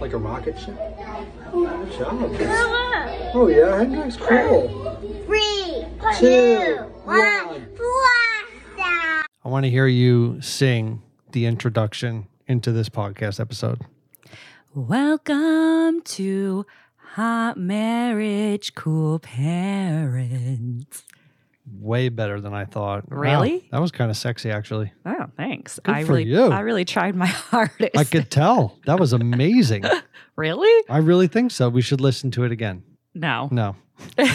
Like a rocket ship? Good Job. Oh yeah, Hendrix, cool. Three, Two, two, one. one, blast! I want to hear you sing the introduction into this podcast episode. Welcome to Hot Marriage Cool Parents. Way better than I thought. Wow, Really? that was kind of sexy, actually. Oh, thanks. Good I for really you. I really tried my hardest. I could tell. That was amazing. really? I really think so. We should listen to it again. No. No.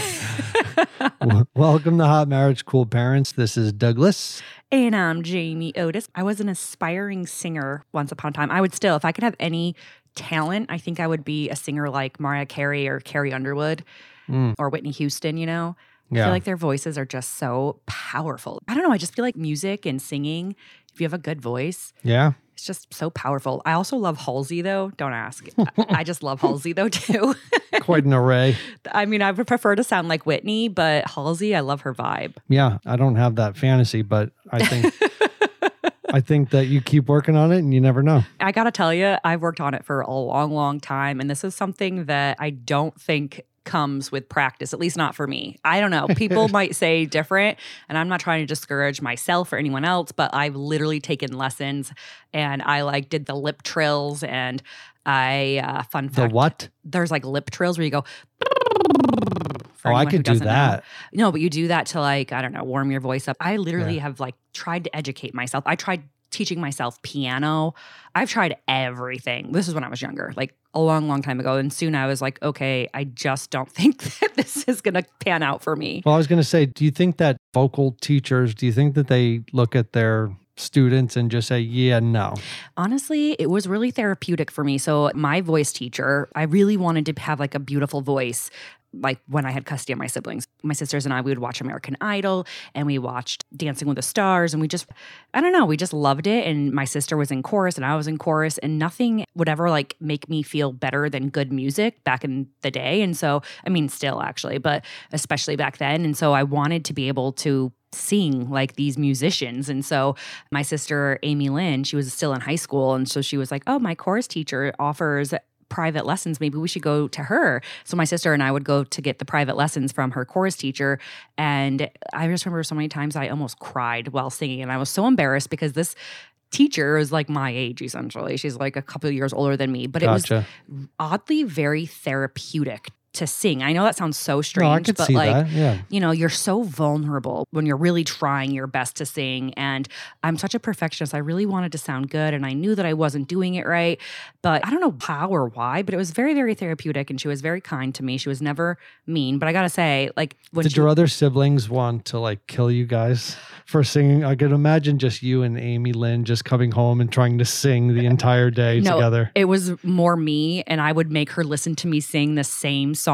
Welcome to Hot Marriage Cool Parents. This is Douglas. And I'm Jamie Otis. I was an aspiring singer once upon a time. I would still, if I could have any talent, I think I would be a singer like Mariah Carey or Carrie Underwood Mm. or Whitney Houston, you know? I feel like their voices are just so powerful. I don't know. I just feel like music and singing, if you have a good voice, yeah. It's just so powerful. I also love Halsey though. Don't ask. I- just love Halsey though too. Quite an array. I mean, I would prefer to sound like Whitney, but Halsey, I love her vibe. Yeah. I don't have that fantasy, but I think I think that you keep working on it and you never know. I gotta tell you, I've worked on it for a long, long time, and this is something that I don't think comes with practice, at least not for me. I don't know. People might say different, and I'm not trying to discourage myself or anyone else, but I've literally taken lessons and I like did the lip trills and I uh fun The what? there's like lip trills where you go Oh, I could do doesn't know. that. No, but you do that to like, I don't know, warm your voice up. I literally have like tried to educate myself. I tried teaching myself piano. I've tried everything. This is when I was younger, like a long, long time ago. And soon I was like, okay, I just don't think that this is going to pan out for me. Well, I was going to say, do you think that vocal teachers, do you think that they look at their students and just say, yeah, no? Honestly, it was really therapeutic for me. So, my voice teacher, I really wanted to have like a beautiful voice. Like when I had custody of my siblings, my sisters and I, we would watch American Idol and we watched Dancing with the Stars. And we just, I don't know, we just loved it. And my sister was in chorus and I was in chorus, and nothing would ever like make me feel better than good music back in the day. And so, I mean, still actually, but especially back then. And so, I wanted to be able to sing like these musicians. And so my sister Amy Lynn, she was still in high school. And so she was like, Oh, my chorus teacher offers private lessons. Maybe we should go to her. So my sister and I would go to get the private lessons from her chorus teacher. And I just remember so many times I almost cried while singing. And I was so embarrassed because this teacher is like my age essentially. She's like a couple of years older than me, but it was oddly very therapeutic to sing. I know that sounds so strange, could but like. Yeah. you know, you're so vulnerable when you're really trying your best to sing. And I'm such a perfectionist. I really wanted to sound good and I knew that I wasn't doing it right. But I don't know how or why, but it was very, very therapeutic. And she was very kind to me. She was never mean. But I got to say, like, when Did she, your other siblings want to like kill you guys for singing? I could imagine just you and Amy Lynn just coming home and trying to sing the uh, entire day No, together. it was more me. And I would make her listen to me sing the same song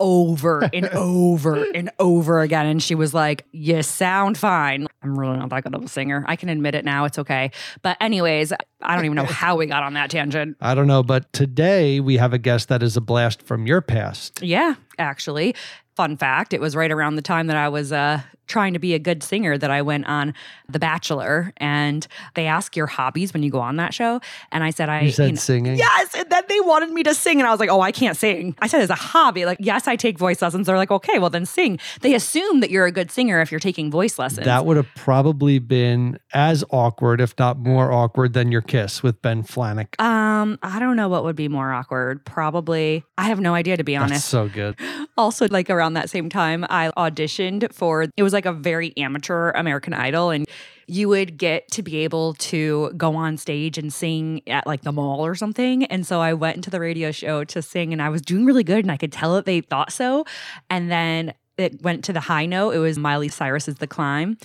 over and over and over again. And she was like, You sound fine. I'm really not that good of a singer. I can admit it now. It's okay. But, anyways, I don't even know how we got on that tangent. I don't know, but today we have a guest that is a blast from your past. Yeah, actually. Fun fact it was right around the time that I was uh, trying to be a good singer that I went on The Bachelor. And they ask your hobbies when you go on that show. And I said, I. You said know- singing. Yes, and then they wanted me to sing, and I was like, "Oh, I can't sing." I said, "As a hobby, like, yes, I take voice lessons." They're like, "Okay, well, then sing." They assume that you're a good singer if you're taking voice lessons. That would have probably been as awkward, if not more awkward, than your kiss with Ben Flajnik. um, I don't know what would be more awkward. Probably, I have no idea to be That's honest. so good. also, like around that same time, I auditioned for. It was like a very amateur American Idol, and you would get to be able to go on stage and sing at like the mall or something. And so I went into the radio show to sing and I was doing really good and I could tell that they thought so. And then it went to the high note. It was Miley Cyrus's The Climb.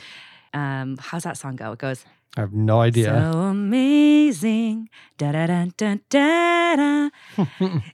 Um, how's that song go? It goes, I have no idea. So amazing. Da da da da da da.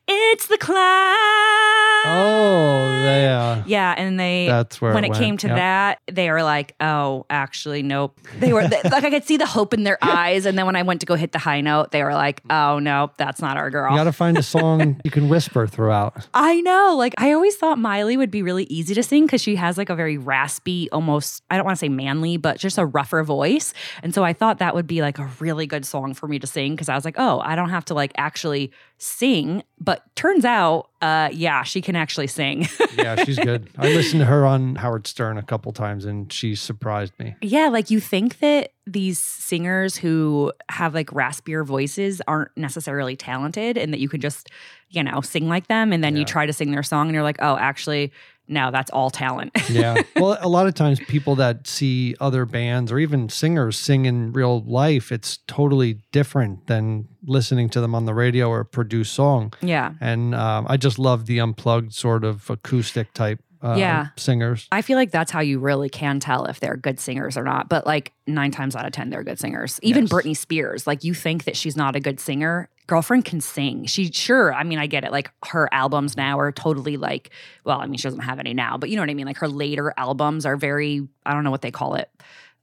it's the cloud. Oh, yeah. Yeah, and they That's where when it it, came to Yep. that, they were like, "Oh, actually, nope." They were like, I could see the hope in their eyes, and then when I went to go hit the high note, they were like, "Oh no, that's not our girl." You got to find a song you can whisper throughout. I know. Like I always thought Miley would be really easy to sing because she has like a very raspy, almost I don't want to say manly, but just a rougher voice. And so I thought that would be like a really good song for me to sing because I was like, oh, I don't have to like actually sing. But turns out, uh, yeah, she can actually sing. Yeah, she's good. I listened to her on Howard Stern a couple times and she surprised me. yeah, like you think that these singers who have like raspier voices aren't necessarily talented and that you can just, you know, sing like them. And then you try to sing their song and you're like, oh, actually, no, that's all talent. Yeah. Well, a lot of times people that see other bands or even singers sing in real life, it's totally different than listening to them on the radio or a produced song. yeah. And um, I just love the unplugged sort of acoustic type uh, Yeah. singers. I feel like that's how you really can tell if they're good singers or not. But like nine times out of 10, they're good singers. Even Yes. Britney Spears, like you think that she's not a good singer. Girlfriend can sing. She sure, I mean, I get it. Like her albums now are totally like, well, I mean, she doesn't have any now, but you know what I mean? Like her later albums are very, I don't know what they call it,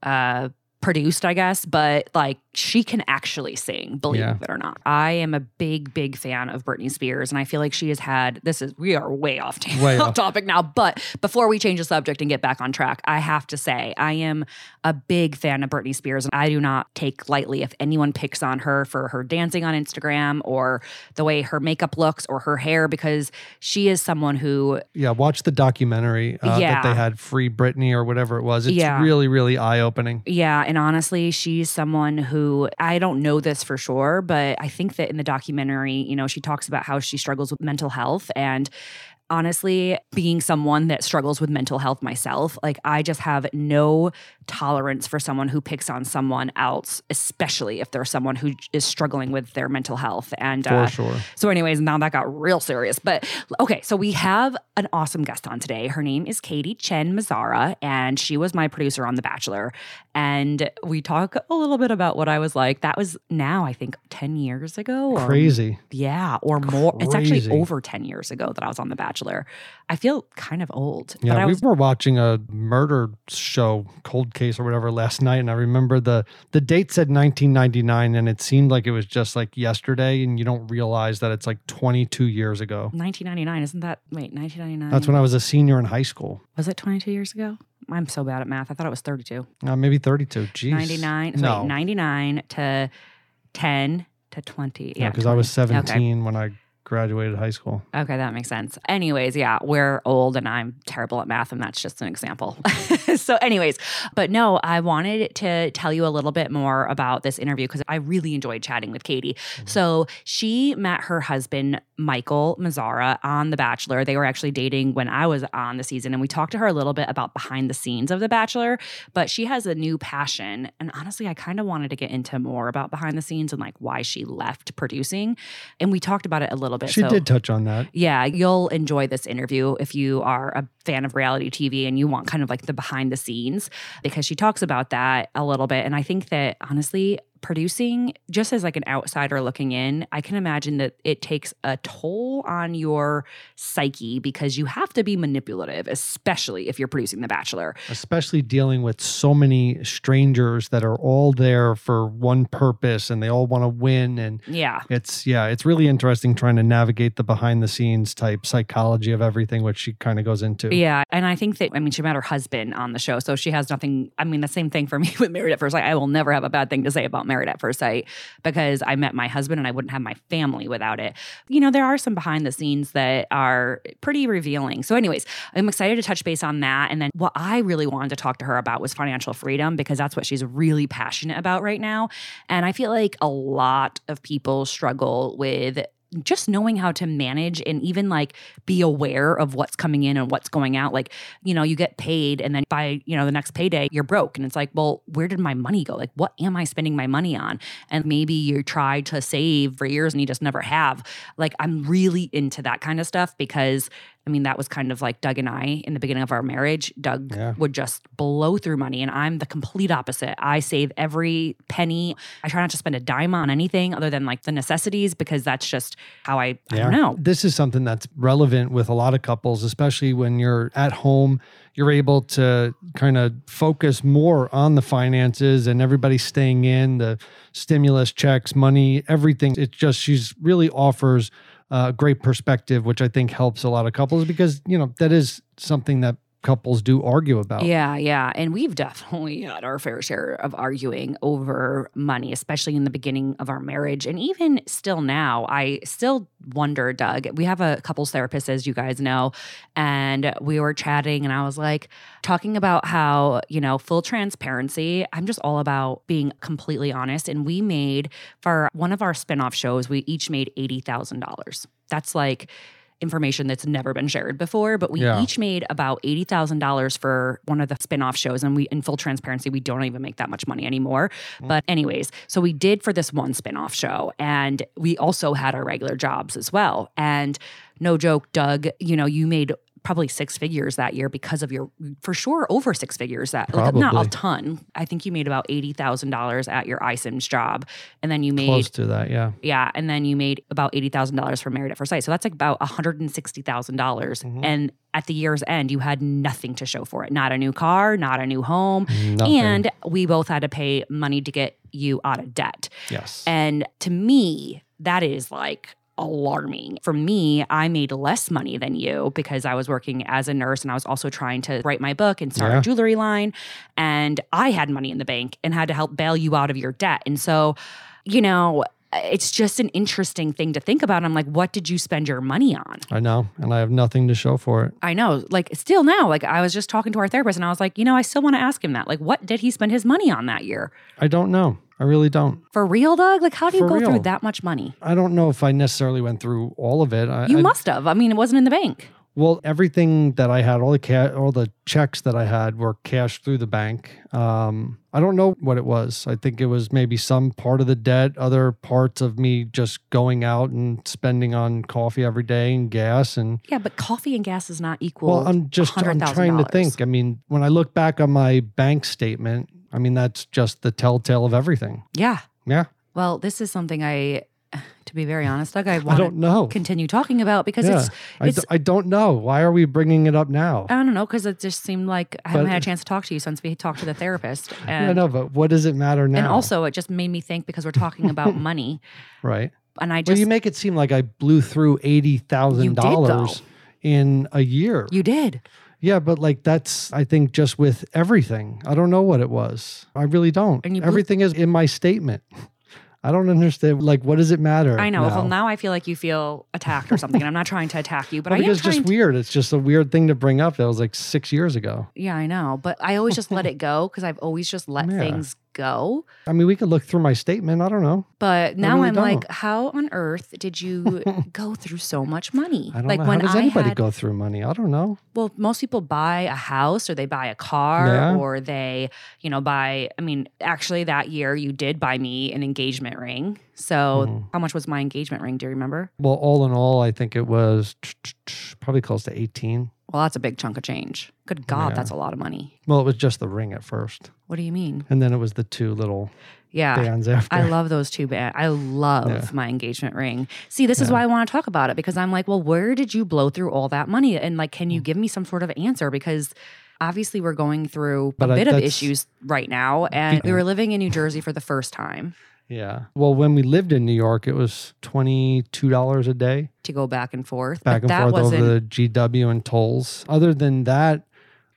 uh, produced, I guess, but like she can actually sing, believe Yeah. it or not. I am a big, big fan of Britney Spears, and I feel like she has had this is we are way off, Way off topic now. But before we change the subject and get back on track, I have to say I am a big fan of Britney Spears, and I do not take lightly if anyone picks on her for her dancing on Instagram or the way her makeup looks or her hair, because she is someone who Yeah. Watch the documentary uh, that they had, Free Britney or whatever it was. It's Yeah. really, really eye opening. Yeah, and honestly, she's someone who I don't know this for sure, but I think that in the documentary, you know, she talks about how she struggles with mental health and honestly, being someone that struggles with mental health myself, like I just have no tolerance for someone who picks on someone else, especially if they're someone who is struggling with their mental health. And For uh, sure. so, anyways, now that got real serious. But okay, so we have an awesome guest on today. Her name is Katie Chen Mazzara, and she was my producer on The Bachelor. And we talk a little bit about what I was like. That was now, I think, 10 years ago. or- Crazy. Yeah, or more. It's actually over 10 years ago that I was on The Bachelor. I feel kind of old. Yeah, we were watching a murder show, Cold Case or whatever, last night, and I remember the the date said 1999, and it seemed like it was just like yesterday, and you don't realize that it's like 22 years ago. 1999. Isn't that, wait, 1999? That's when I was a senior in high school, Was it 22 years ago? I'm so bad at math. I thought it was 32. uh, maybe 32. Jeez, 99 No, wait, 99 to 10 to 20 yeah because I was 20. 17 when I graduated high school. okay. that makes sense anyways yeah we're old and i'm terrible at math and that's just an example so anyways but no i wanted to tell you a little bit more about this interview because i really enjoyed chatting with katie mm-hmm. so she met her husband michael mazzara on the bachelor they were actually dating when i was on the season and we talked to her a little bit about behind the scenes of the bachelor but she has a new passion and honestly i kind of wanted to get into more about behind the scenes and like why she left producing and we talked about it a little bit She so did touch on that. yeah, you'll enjoy this interview if you are a fan of reality TV and you want kind of like the behind the scenes because she talks about that a little bit. And I think that honestly, producing, just as like an outsider looking in, I can imagine that it takes a toll on your psyche because you have to be manipulative, especially if you're producing The Bachelor. especially dealing with so many strangers that are all there for one purpose and they all want to win and Yeah. it's yeah it's really interesting trying to navigate the behind the scenes type psychology of everything which she kind of goes into Yeah. And I think that, I mean, she met her husband on the show. So she has nothing. I mean, the same thing for me with Married at First Sight. I will never have a bad thing to say about Married at First Sight because I met my husband and I wouldn't have my family without it. You know, there are some behind the scenes that are pretty revealing. So, anyways, I'm excited to touch base on that. And then what I really wanted to talk to her about was financial freedom because that's what she's really passionate about right now. And I feel like a lot of people struggle with just knowing how to manage and even like be aware of what's coming in and what's going out. Like you know you get paid and then by you know the next payday you're broke. And it's like well where did my money go? Like what am i spending my money on? And maybe you tried to save for years and you just never have. Like i'm really into that kind of stuff because I mean, that was kind of like Doug and I in the beginning of our marriage. Doug Yeah. would just blow through money, and I'm the complete opposite. I save every penny. I try not to spend a dime on anything other than like the necessities because that's just how I, I don't know. This is something that's relevant with a lot of couples, especially when you're at home. You're able to kind of focus more on the finances and everybody staying in, the stimulus checks, money, everything. It's just, she's really offers a great perspective, which I think helps a lot of couples because, you know, that is something that couples do argue about. Yeah, yeah. And we've definitely had our fair share of arguing over money, especially in the beginning of our marriage. And even still now, I still wonder, Doug. We have a couples therapist, as you guys know, and we were chatting, and I was like, talking about how, you know, full transparency. I'm just all about being completely honest. And we made for one of our spinoff shows, we each made $80,000. That's like, information that's never been shared before, but we Yeah. each made about $80,000 for one of the spin-off shows and we in full transparency we don't even make that much money anymore. Mm. But anyways, so we did for this one spin-off show and we also had our regular jobs as well. And no joke, Doug, you know, you made probably six figures that year because of your for sure over six figures that like, not a ton. I think you made about $80,000 at your iSims job and then you made Close to that. Yeah. yeah, and then you made about eighty thousand dollars for Married at First Sight, so that's like about one hundred and sixty thousand dollars. Mhm. And at the year's end, you had nothing to show for it. Not a new car, not a new home, Nothing. and we both had to pay money to get you out of debt. yes. And to me, that is like alarming. For me, I made less money than you because I was working as a nurse and I was also trying to write my book and start Yeah. a jewelry line. And I had money in the bank and had to help bail you out of your debt. And so, you know, it's just an interesting thing to think about. I'm like, what did you spend your money on? I know. And I have nothing to show for it. I know, like, still now, like, I was just talking to our therapist and I was like, you know, I still want to ask him that. Like, what did he spend his money on that year? I don't know. I really don't. For real, Doug? Like, how do you For go through that much money? I don't know if I necessarily went through all of it. I, You I- must have. I mean, it wasn't in the bank. Well, everything that I had, all the ca- all the checks that I had were cashed through the bank. Um, I don't know what it was. I think it was maybe some part of the debt, other parts of me just going out and spending on coffee every day and gas and Yeah, but coffee and gas is not equal. well, I'm just I'm trying to think. I mean, when I look back on my bank statement, I mean that's just the telltale of everything. Yeah. Yeah, Well, this is something I, to be very honest, Doug, I I don't to know. continue talking about because Yeah, it's, I, it's d- I don't know. Why are we bringing it up now? I don't know, because it just seemed like I haven't had a chance to talk to you since we talked to the therapist. I And, know, but what does it matter now? and also, it just made me think because we're talking about money. right? And I Well, just, you make it seem like I blew through eighty thousand dollars in a year. you did. yeah, but like that's I think just with everything. I don't know what it was. I really don't. And you blew- everything is in my statement. I don't understand. Like, what does it matter? I know. Well, now I feel like you feel attacked or something. and I'm not trying to attack you, but Well, I am because it's just to- weird. It's just a weird thing to bring up. That was like six years ago. Yeah, I know. But I always just let it go because I've always just let Yeah. things go. I mean, we could look through my statement. I don't know. But now really I'm like, don't. how on earth did you go through so much money? I don't like know. when How does I anybody had, go through money? I don't know. well, most people buy a house or they buy a car Yeah. or they, you know, buy. I mean, actually, that year you did buy me an engagement ring. So Mhm. how much was my engagement ring? Do you remember? Well, all in all, I think it was probably close to eighteen. Well, that's a big chunk of change. Good God, Yeah. that's a lot of money. Well, it was just the ring at first, What do you mean? and then it was the two little Yeah. bands after. I love those two bands. I love Yeah. my engagement ring. See, this is why I want to talk about it because I'm like, well, where did you blow through all that money? And like, Mm. can you give me some sort of answer? Because obviously we're going through But a I- bit of that's- issues right now. And we were living in New Jersey for the first time Yeah. Well, when we lived in New York, it was twenty two dollars a day to go back and forth. back but and that forth wasn't over the GW and tolls. Other than that,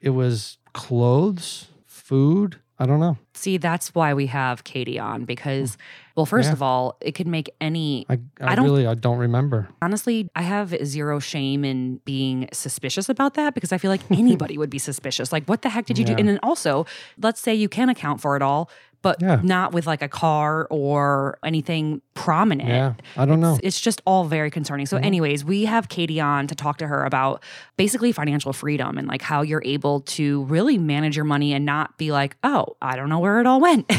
it was clothes, food. I don't know. see, that's why we have Katie on because well, first Yeah. of all, it could make any I, I, I don't- really I don't remember. Honestly, I have zero shame in being suspicious about that because I feel like anybody would be suspicious. Like, what the heck did you Yeah. do? And then also, let's say you can account for it all, but Yeah. not with like a car or anything prominent. Yeah, I don't know. It's, it's just all very concerning. So, Mhm. anyways, we have Katie on to talk to her about basically financial freedom and like how you're able to really manage your money and not be like, oh, I don't know where it all went.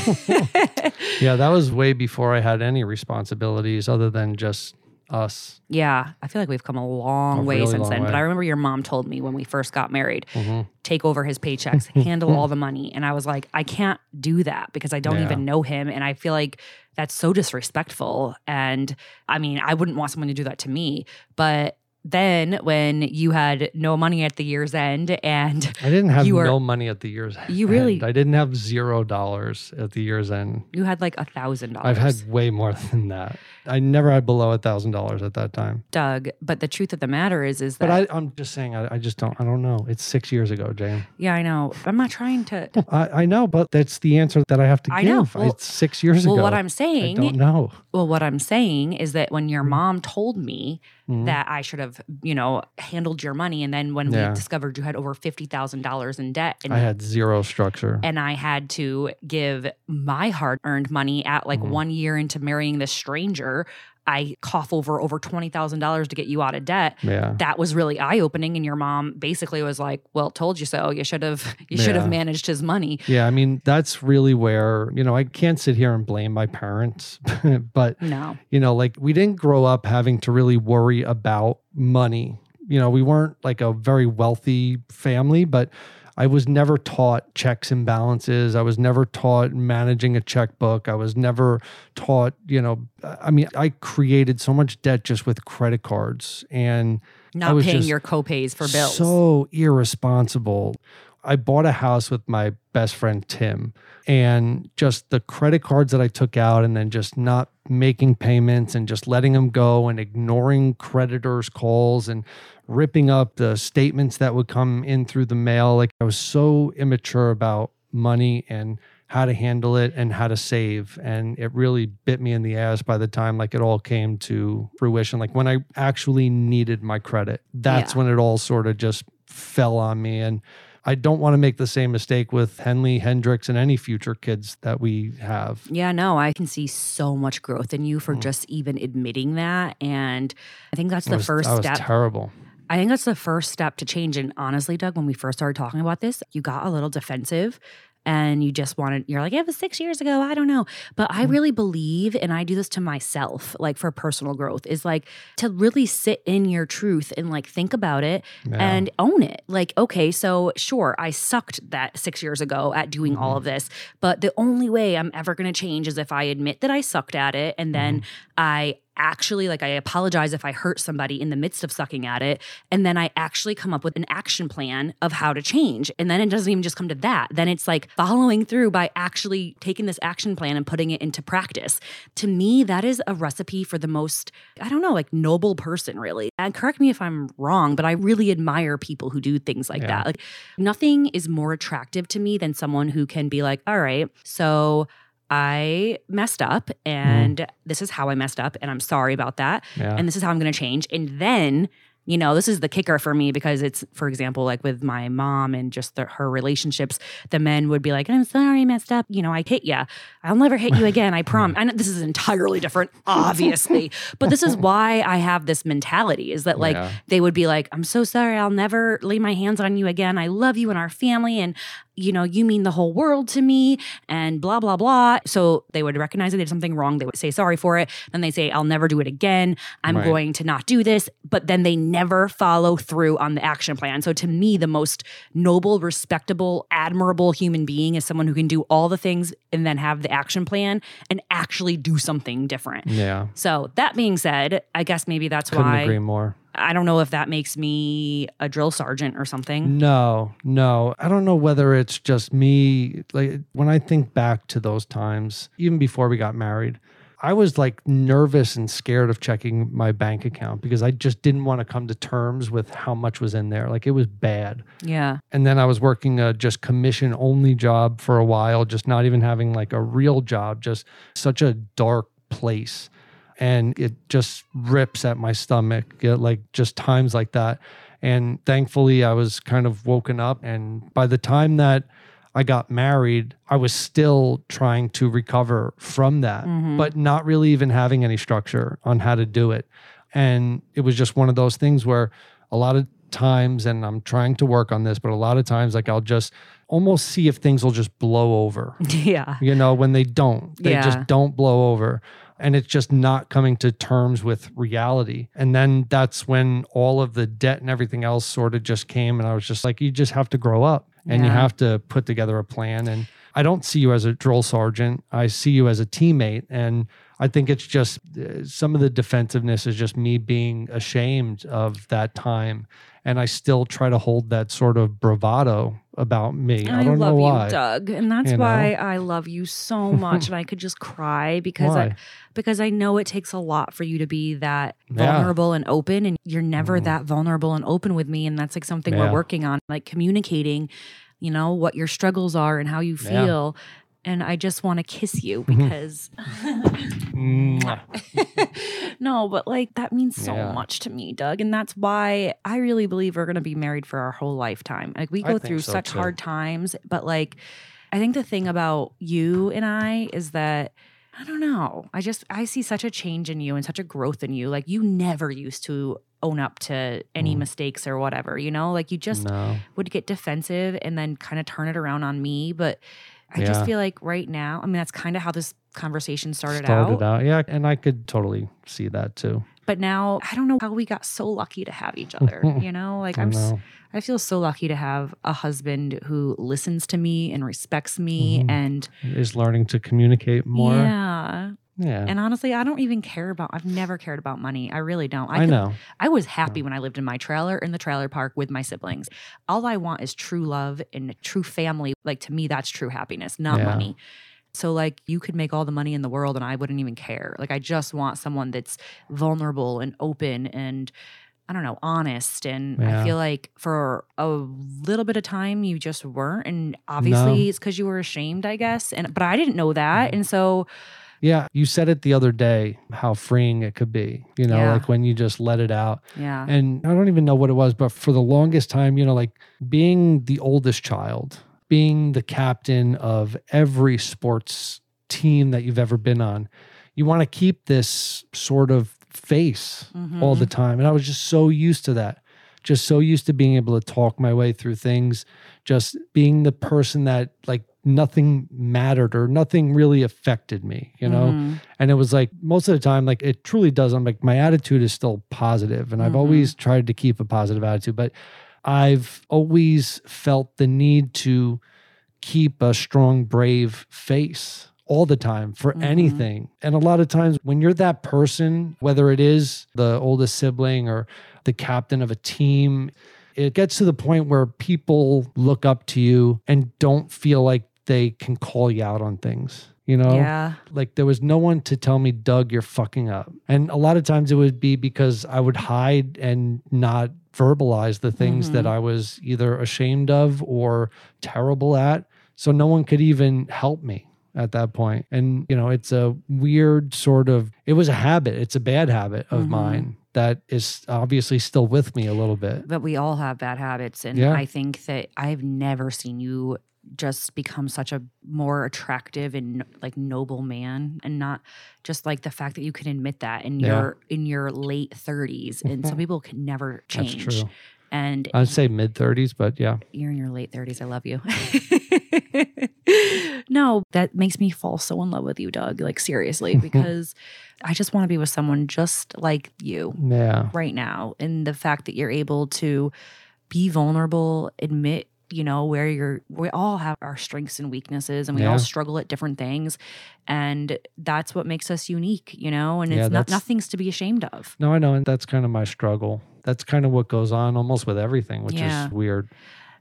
Yeah, that was way before I had any responsibilities other than just us. Yeah, I feel like we've come a long A way really since long then. But. I remember your mom told me when we first got married, Mhm. take over his paychecks, handle all the money. And I was like, I can't do that because I don't Yeah. even know him. And I feel like that's so disrespectful. And I mean, I wouldn't want someone to do that to me. But then when you had no money at the year's end and I didn't have You were- no money at the year's end. You really- end. I didn't have zero dollars at the year's end. you had like a thousand dollars. I've had way more than that. I never had below a thousand dollars at that time. Doug. But the truth of the matter is, is that But I, I'm just saying, I, I just don't. I don't know. It's six years ago, Jane. yeah, I know. I'm not trying to. I, I know, but that's the answer that I have to I give. know. Well- it's six years Well, ago. Well, what I'm saying. I don't know. Well, what I'm saying is that when your mom told me Mhm. that I should have, you know, handled your money, and then when Yeah. we discovered you had over fifty thousand dollars in debt, and I had zero structure. and I had to give my hard earned money at like Mhm. one year into marrying this stranger, I cough over over twenty thousand dollars to get you out of debt. yeah. That was really eye opening, and your mom basically was like, "Well, told you so. You should have, you should have managed his money." Yeah. I mean, that's really where, you know, I can't sit here and blame my parents, but No, you know, like we didn't grow up having to really worry about money. You know, we weren't like a very wealthy family, but I was never taught checks and balances. I was never taught managing a checkbook. I was never taught, you know, I mean, I created so much debt just with credit cards and not was paying just your copays for bills. so irresponsible. I bought a house with my best friend Tim, and just the credit cards that I took out, and then just not making payments and just letting them go and ignoring creditors' calls and ripping up the statements that would come in through the mail. Like I was so immature about money and how to handle it and how to save and it really bit me in the ass by the time like it all came to fruition like when i actually needed my credit that's Yeah. when it all sort of just fell on me and i don't want to make the same mistake with henley hendrix and any future kids that we have Yeah, no, I can see so much growth in you for just even admitting that. And I think that's the Mm. was- first step. terrible I think that's the first step to change. And honestly, Doug, when we first started talking about this, you got a little defensive and you just wanted, you're like, it was six years ago. I don't know. But I Mm. really believe, and I do this to myself, like for personal growth, is like to really sit in your truth and like think about it Yeah. and own it. Like, okay, so sure, I sucked that six years ago at doing all Mm-hmm. of this, but the only way I'm ever going to change is if I admit that I sucked at it and then Mm-hmm. I actually like I apologize if I hurt somebody in the midst of sucking at it and then I actually come up with an action plan of how to change and then it doesn't even just come to that. Then it's like following through by actually taking this action plan and putting it into practice. To me that is a recipe for the most I don't know like noble person really. And correct me if I'm wrong but I really admire people who do things like Yeah. that. Like nothing is more attractive to me than someone who can be like all right so I messed up mm. and this is how I messed up and I'm sorry about that yeah and this is how I'm going to change. And then, you know, this is the kicker for me because it's, for example, like with my mom and just the, her relationships, the men would be like, I'm sorry, I messed up. You know, I hit you. I'll never hit you again. I promise. Know this is entirely different, obviously, but this is why I have this mentality is that like Yeah. they would be like, I'm so sorry. I'll never lay my hands on you again. I love you and our family. And, you know, you mean the whole world to me and blah, blah, blah. So they would recognize that they did something wrong. They would say sorry for it. Then they say, I'll never do it again. I'm Right. going to not do this. But then they never follow through on the action plan. So to me, the most noble, respectable, admirable human being is someone who can do all the things and then have the action plan and actually do something different. yeah So that being said, I guess maybe that's couldn't why agree more I don't know if that makes me a drill sergeant or something. No, no. I don't know whether it's just me. Like when I think back to those times, even before we got married, I was like nervous and scared of checking my bank account because I just didn't want to come to terms with how much was in there. Like it was bad. Yeah. And then I was working a just commission only job for a while, just not even having like a real job, just such a dark place. And it just rips at my stomach, yeah, like just times like that. And thankfully, I was kind of woken up. And by the time that I got married, I was still trying to recover from that, Mhm. but not really even having any structure on how to do it. And it was just one of those things where a lot of times, and I'm trying to work on this, but a lot of times, like I'll just almost see if things will just blow over, Yeah. you know, when they don't, they Yeah. just don't blow over. And it's just not coming to terms with reality. And then that's when all of the debt and everything else sort of just came. And I was just like, you just have to grow up and you have to put together a plan. And I don't see you as a drill sergeant, I see you as a teammate. And I think it's just uh, some of the defensiveness is just me being ashamed of that time. And I still try to hold that sort of bravado about me. I, I, don't love know why. you, Doug, and that's You know? why I love you so much, and I could just cry because I, because I know it takes a lot for you to be that Yeah. vulnerable and open, and you're never Mhm. that vulnerable and open with me, and that's like something Yeah. we're working on, like communicating, you know, what your struggles are and how you Yeah. feel. And I just want to kiss you Mhm. because no, but like that means so Yeah. much to me, Doug. And that's why I really believe we're going to be married for our whole lifetime. Like we go through so, such too. hard times, but like I think the thing about you and I is that I don't know. I just I see such a change in you and such a growth in you. Like you never used to own up to any Mm. mistakes or whatever, you know? Like you just no. would get defensive and then kind of turn it around on me, but I just feel like right now, I mean that's kind of how this conversation started, Started out. out. Yeah. And I could totally see that too. But now I don't know how we got so lucky to have each other. you know, like I I'm, know. I feel so lucky to have a husband who listens to me and respects me, Mhm. and Is learning to communicate more. yeah. Yeah. And honestly, I don't even care about. I've never cared about money. I really don't. I, could- know. I was happy when I lived in my trailer in the trailer park with my siblings. All I want is true love and true family. Like to me, that's true happiness, not Yeah. money. So like you could make all the money in the world and I wouldn't even care. Like I just want someone that's vulnerable and open and I don't know, honest. And Yeah. I feel like for a little bit of time you just weren't. And obviously No. it's because you were ashamed, I guess. And but I didn't know that. Mm-hmm. And so Yeah. You said it the other day how freeing it could be, you know, Yeah. like when you just let it out. yeah. And I don't even know what it was, but for the longest time, you know, like being the oldest child, being the captain of every sports team that you've ever been on, you want to keep this sort of face all Mhm. the time. And I was just so used to that. Just so used to being able to talk my way through things, just being the person that like nothing mattered or nothing really affected me, you know? Mhm. And it was like most of the time, like it truly does. I'm like, my attitude is still positive, and I've Mhm. always tried to keep a positive attitude, but I've always felt the need to keep a strong, brave face all the time for Mhm. anything. And a lot of times, when you're that person, whether it is the oldest sibling or the captain of a team, it gets to the point where people look up to you and don't feel like they can call you out on things. You know, Yeah. like there was no one to tell me, Doug, you're fucking up. And a lot of times it would be because I would hide and not verbalize the things that Mhm. I was either ashamed of or terrible at. So no one could even help me at that point. And, you know, it's a weird sort of, it was a habit. It's a bad habit of Mhm. mine that is obviously still with me a little bit. But we all have bad habits. And Yeah. I think that I've never seen you just become such a more attractive and like noble man and not just like the fact that you can admit that in Yeah. your in your late 30s and some mm-hmm. people can never That's change true. and I'd say mid 30s, but yeah. you're in your late 30s i love you no that makes me fall so in love with you doug like seriously because i just want to be with someone just like you Yeah. right now and the fact that you're able to be vulnerable admit you know where you're we all have our strengths and weaknesses and we Yeah. all struggle at different things and that's what makes us unique you know and Yeah, it's not nothing's to be ashamed of No, I know. And that's kind of my struggle. That's kind of what goes on almost with everything, which Yeah. is weird.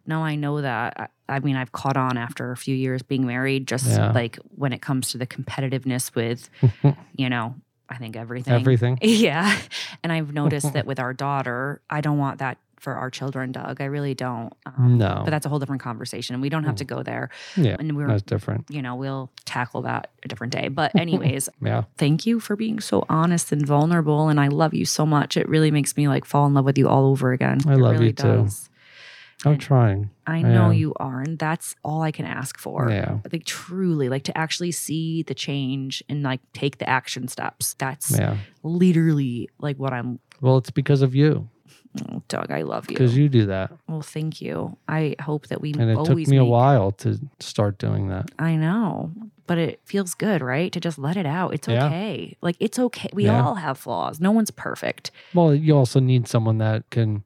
no i know that I, I mean i've caught on after a few years being married just like when it comes to the competitiveness with you know i think everything Everything. Yeah. And I've noticed that with our daughter, I don't want that for our children, Doug. I really don't. Um, No. But that's a whole different conversation. We don't have to go there. Yeah. And we're, That's different. you know, we'll tackle that a different day. But, anyways, Yeah. thank you for being so honest and vulnerable. And I love you so much. It really makes me like fall in love with you all over again. I It love really you too. I'm And trying. I know am. you are. And that's all I can ask for. Yeah. Like, truly, like to actually see the change and like take the action steps. That's Yeah. literally like what I'm Well, it's because of you, Oh, Doug, I love you. because you do that. well, thank you. I hope that we And it took me a while to start doing that. I know, but it feels good, right? To just let it out. It's Yeah. okay. Like it's okay. We Yeah. all have flaws. No one's perfect. Well, you also need someone that can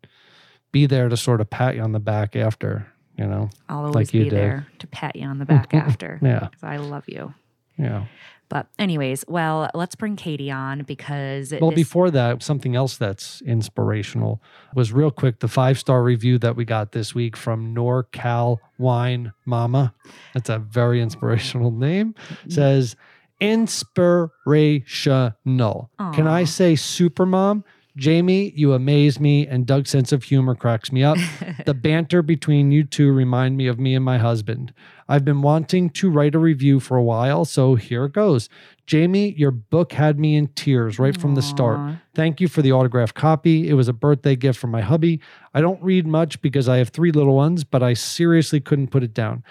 be there to sort of pat you on the back after, you know? I'll always Like be there to pat you on the back after. Yeah, because I love you. Yeah. But anyways, well, let's bring Katie on because Well, this- before that, something else that's inspirational was real quick the five star review that we got this week from NorCal Wine Mama. That's a very inspirational name. Mm-hmm. Says inspirational. Can I say supermom? Jamie, you amaze me, and Doug's sense of humor cracks me up. the banter between you two remind me of me and my husband. I've been wanting to write a review for a while, so here it goes. Jamie, your book had me in tears right from the start. Thank you for the autographed copy. It was a birthday gift from my hubby. I don't read much because I have three little ones, but I seriously couldn't put it down.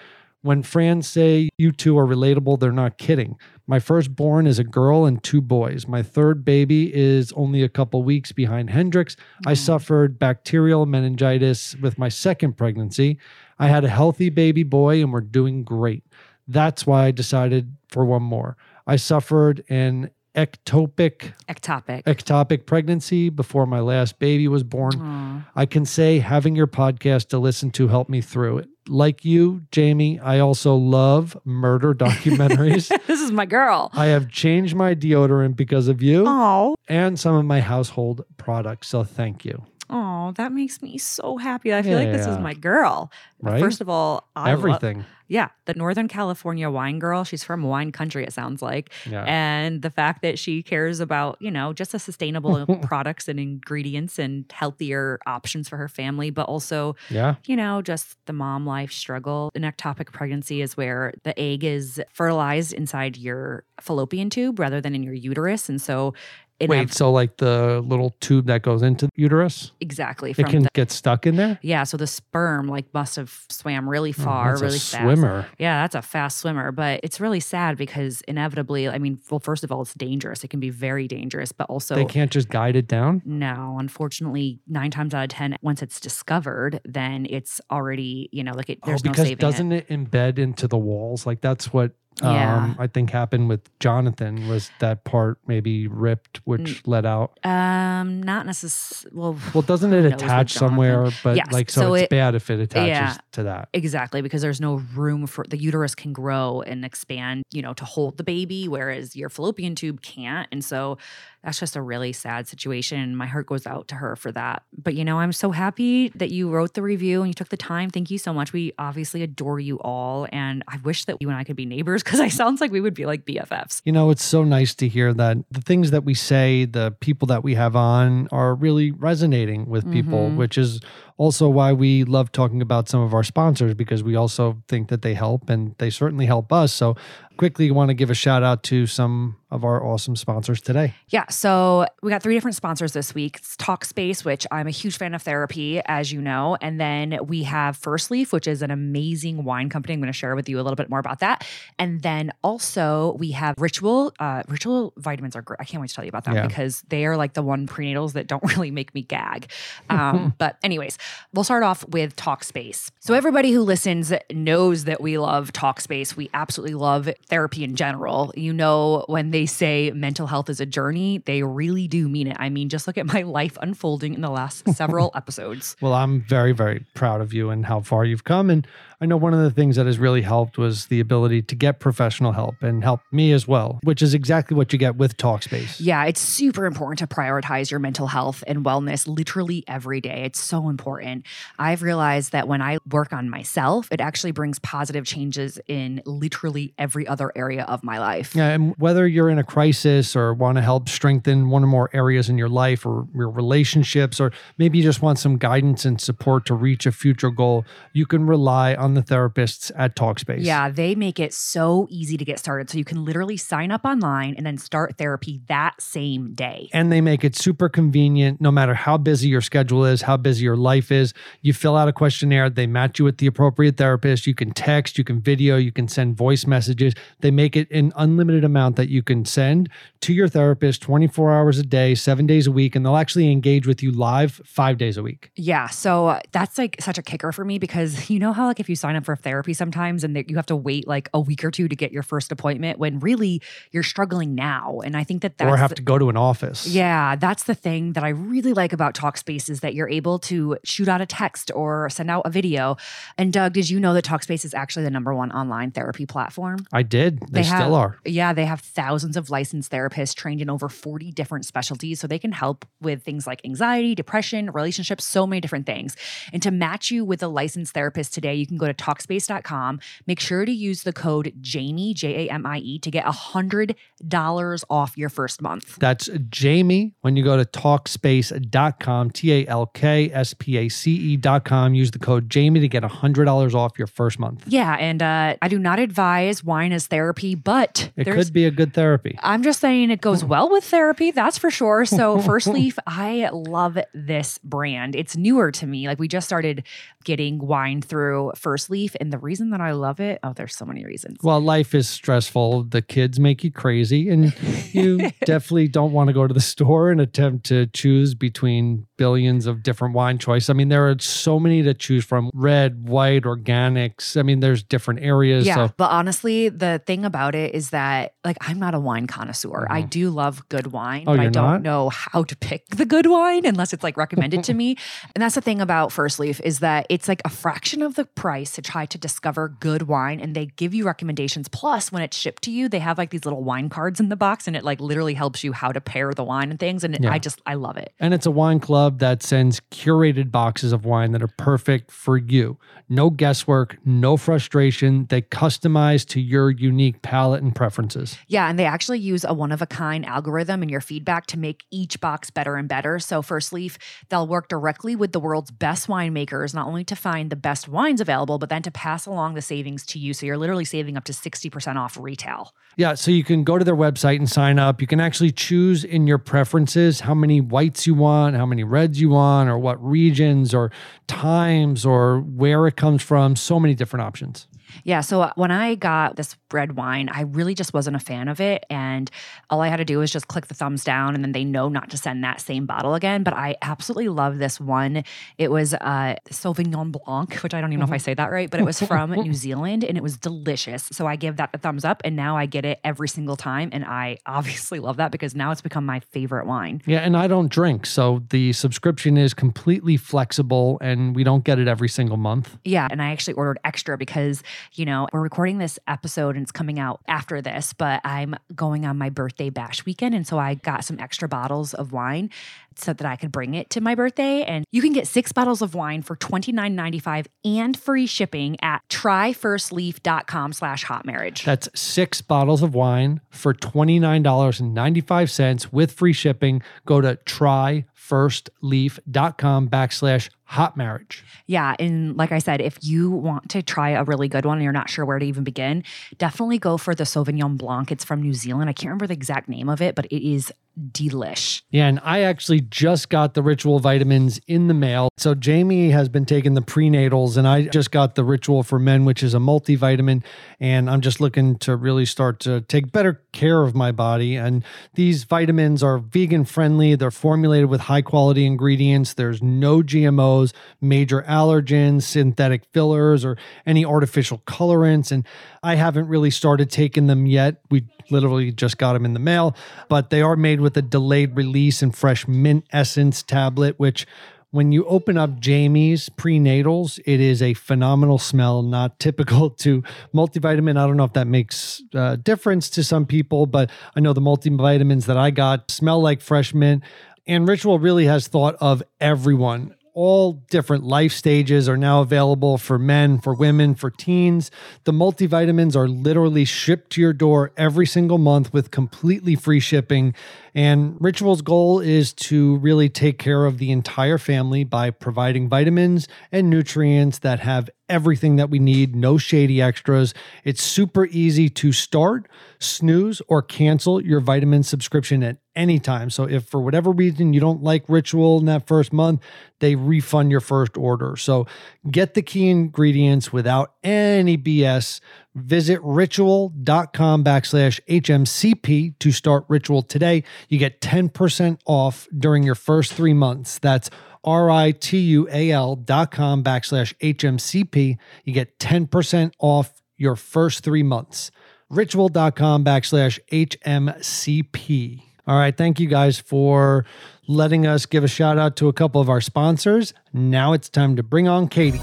When friends say you two are relatable, they're not kidding. My firstborn is a girl and two boys. My third baby is only a couple weeks behind Hendrix. I mm. suffered bacterial meningitis with my second pregnancy. I had a healthy baby boy and we're doing great. That's why I decided for one more. I suffered an ectopic ectopic. ectopic pregnancy before my last baby was born. Aw. I can say having your podcast to listen to helped me through it. Like you, Jamie, I also love murder documentaries. this is my girl. I have changed my deodorant because of you Oh, and some of my household products. So thank you. Oh, that makes me so happy. I feel like this is my girl. Uh, right? First of all, I Everything. yeah, the Northern California wine girl. She's from wine country. It sounds like. yeah. and the fact that she cares about you know just the sustainable products and ingredients and healthier options for her family but also yeah. you know just the mom life struggle an ectopic pregnancy is where the egg is fertilized inside your fallopian tube rather than in your uterus and so it Wait, so like the little tube that goes into the uterus, exactly it can the get stuck in there? yeah so the sperm like must have swam really Oh, far that's really a fast swimmer. Yeah, that's a fast swimmer, but it's really sad because inevitably, I mean, well, first of all, it's dangerous. It can be very dangerous, but also They can't just guide it down. no, unfortunately, nine times out of 10, once it's discovered, then it's already, you know, like it, oh, there's oh, no because saving doesn't it. it. embed into the walls? Like that's what Yeah. um, I think happened with Jonathan was that part maybe ripped, which Mm. let out. Um, not necessarily. Well, Well, doesn't it attach somewhere? But Yes, like, so, so it's it- bad if it attaches yeah. to that. Exactly, because there's no room for the uterus can grow and expand, you know, to hold the baby, whereas your fallopian tube can't. And so that's just a really sad situation. My heart goes out to her for that. But, you know, I'm so happy that you wrote the review and you took the time. Thank you so much. We obviously adore you all. And I wish that you and I could be neighbors because it sounds like we would be like BFFs. You know, it's so nice to hear that the things that we say, the people that we have on are really resonating with people, Mhm. which is also why we love talking about some of our sponsors because we also think that they help and they certainly help us. So, quickly want to give a shout out to some of our awesome sponsors today. Yeah, so we got three different sponsors this week. It's Talkspace, which I'm a huge fan of therapy, as you know. And then we have First Leaf, which is an amazing wine company. I'm going to share with you a little bit more about that. And then also we have Ritual. Uh, Ritual vitamins are great. I can't wait to tell you about them Yeah. because they are like the one prenatals that don't really make me gag. Um, but, anyways, we'll start off with Talkspace. So, everybody who listens knows that we love Talkspace. We absolutely love therapy in general. You know, when they say mental health is a journey, they really do mean it. I mean, just look at my life unfolding in the last several episodes. Well, I'm very, very proud of you and how far you've come. And I know one of the things that has really helped was the ability to get professional help and help me as well, which is exactly what you get with Talkspace. Yeah, it's super important to prioritize your mental health and wellness literally every day. It's so important. I've realized that when I work on myself, it actually brings positive changes in literally every other area of my life. Yeah, and whether you're in a crisis or want to help strengthen one or more areas in your life or your relationships, or maybe you just want some guidance and support to reach a future goal, you can rely on the therapists at Talkspace. Yeah, they make it so easy to get started. So you can literally sign up online and then start therapy that same day. And they make it super convenient no matter how busy your schedule is, how busy your life is. You fill out a questionnaire, they match you with the appropriate therapist. You can text, you can video, you can send voice messages. They make it an unlimited amount that you can send to your therapist 24 hours a day, seven days a week, and they'll actually engage with you live five days a week. Yeah. So uh, that's like such a kicker for me because you know how, like, if you sign up for therapy sometimes and that you have to wait like a week or two to get your first appointment when really you're struggling now. And I think that that's. or have to go to an office. Yeah, that's the thing that I really like about Talkspace is that you're able to shoot out a text or send out a video. And Doug, did you know that Talkspace is actually the number one online therapy platform? I did. They, have, still are. Yeah, they have thousands of licensed therapists trained in over 40 different specialties. So they can help with things like anxiety, depression, relationships, so many different things. And to match you with a licensed therapist today, you can go to Talkspace.com. Make sure to use the code Jamie, J A M I E, to get $100 off your first month. That's Jamie. When you go to talkspace.com, T A L K S P A C E.com, use the code Jamie to get $100 off your first month. Yeah. And uh, I do not advise wine as therapy, but It could be a good therapy. I'm just saying it goes well with therapy, that's for sure. So, First Leaf, I love this brand. It's newer to me. Like, we just started getting wine through First Leaf. And the reason that I love it, oh, there's so many reasons. Well, life is stressful. The kids make you crazy, and you definitely don't want to go to the store and attempt to choose between billions of different wine choice. I mean, there are so many to choose from red, white, organics. I mean, there's different areas. Yeah, So but honestly, the thing about it is that like I'm not a wine connoisseur. I do love good wine, Mm-hmm. Oh, but I don't not? know how to pick the good wine unless it's like recommended to me. And that's the thing about First Leaf is that it's like a fraction of the price to try to discover good wine and they give you recommendations. Plus, when it's shipped to you, they have like these little wine cards in the box and it like literally helps you how to pair the wine and things. And Yeah. I just I love it. And it's a wine club that sends curated boxes of wine that are perfect for you. No guesswork, no frustration. They customize to your unique palate and preferences. Yeah, and they actually use a one of a kind algorithm in your feedback to make each box better and better. So, First Leaf, they'll work directly with the world's best winemakers, not only to find the best wines available, but then to pass along the savings to you. So, you're literally saving up to 60% off retail. Yeah, so you can go to their website and sign up. You can actually choose in your preferences how many whites you want, how many reds you want, or what regions or times or where it comes from. So many different options. Yeah. So when I got this red wine, I really just wasn't a fan of it. And all I had to do was just click the thumbs down and then they know not to send that same bottle again. But I absolutely love this one. It was uh, Sauvignon Blanc, which I don't even know if I say that right, but it was from New Zealand and it was delicious. So I give that the thumbs up and now I get it every single time. And I obviously love that because now it's become my favorite wine. Yeah, and I don't drink. So the subscription is completely flexible and we don't get it every single month. Yeah. And I actually ordered extra because, you know, we're recording this episode and coming out after this, but I'm going on my birthday bash weekend. And so I got some extra bottles of wine so that I could bring it to my birthday. And you can get six bottles of wine for $29.95 and free shipping at tryfirstleaf.com slash hot marriage. That's six bottles of wine for $29.95 with free shipping. Go to tryfirstleaf.com backslash hot marriage. Yeah. And like I said, if you want to try a really good one and you're not sure where to even begin, definitely go for the Sauvignon Blanc. It's from New Zealand. I can't remember the exact name of it, but it is delish. Yeah, and I actually just got the ritual vitamins in the mail. So Jamie has been taking the prenatals, and I just got the ritual for men, which is a multivitamin. And I'm just looking to really start to take better care of my body. And these vitamins are vegan friendly, they're formulated with high quality ingredients. There's no GMOs, major allergens, synthetic fillers, or any artificial colorants. And I haven't really started taking them yet. We literally just got them in the mail, but they are made with a delayed release and fresh mint essence tablet, which when you open up Jamie's prenatals, it is a phenomenal smell, not typical to multivitamin. I don't know if that makes a difference to some people, but I know the multivitamins that I got smell like fresh mint. And Ritual really has thought of everyone all different life stages are now available for men, for women, for teens. The multivitamins are literally shipped to your door every single month with completely free shipping. And Ritual's goal is to really take care of the entire family by providing vitamins and nutrients that have everything that we need, no shady extras. It's super easy to start, snooze, or cancel your vitamin subscription at any time. So if for whatever reason you don't like Ritual in that first month, they refund your first order. So get the key ingredients without any BS. Visit ritual.com backslash HMCP to start Ritual today. You get 10% off during your first three months. That's R-I-T-U-A-L dot com backslash HMCP. You get 10% off your first three months. Ritual.com backslash HMCP. All right. Thank you guys for letting us give a shout out to a couple of our sponsors. Now it's time to bring on Katie.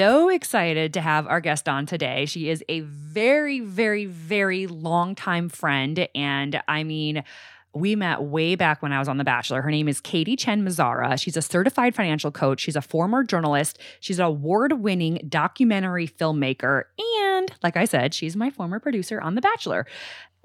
So excited to have our guest on today. She is a very, very, very long-time friend. And I mean, we met way back when I was on The Bachelor. Her name is Katie Chen Mazzara. She's a certified financial coach. She's a former journalist. She's an award winning documentary filmmaker. And like I said, she's my former producer on The Bachelor.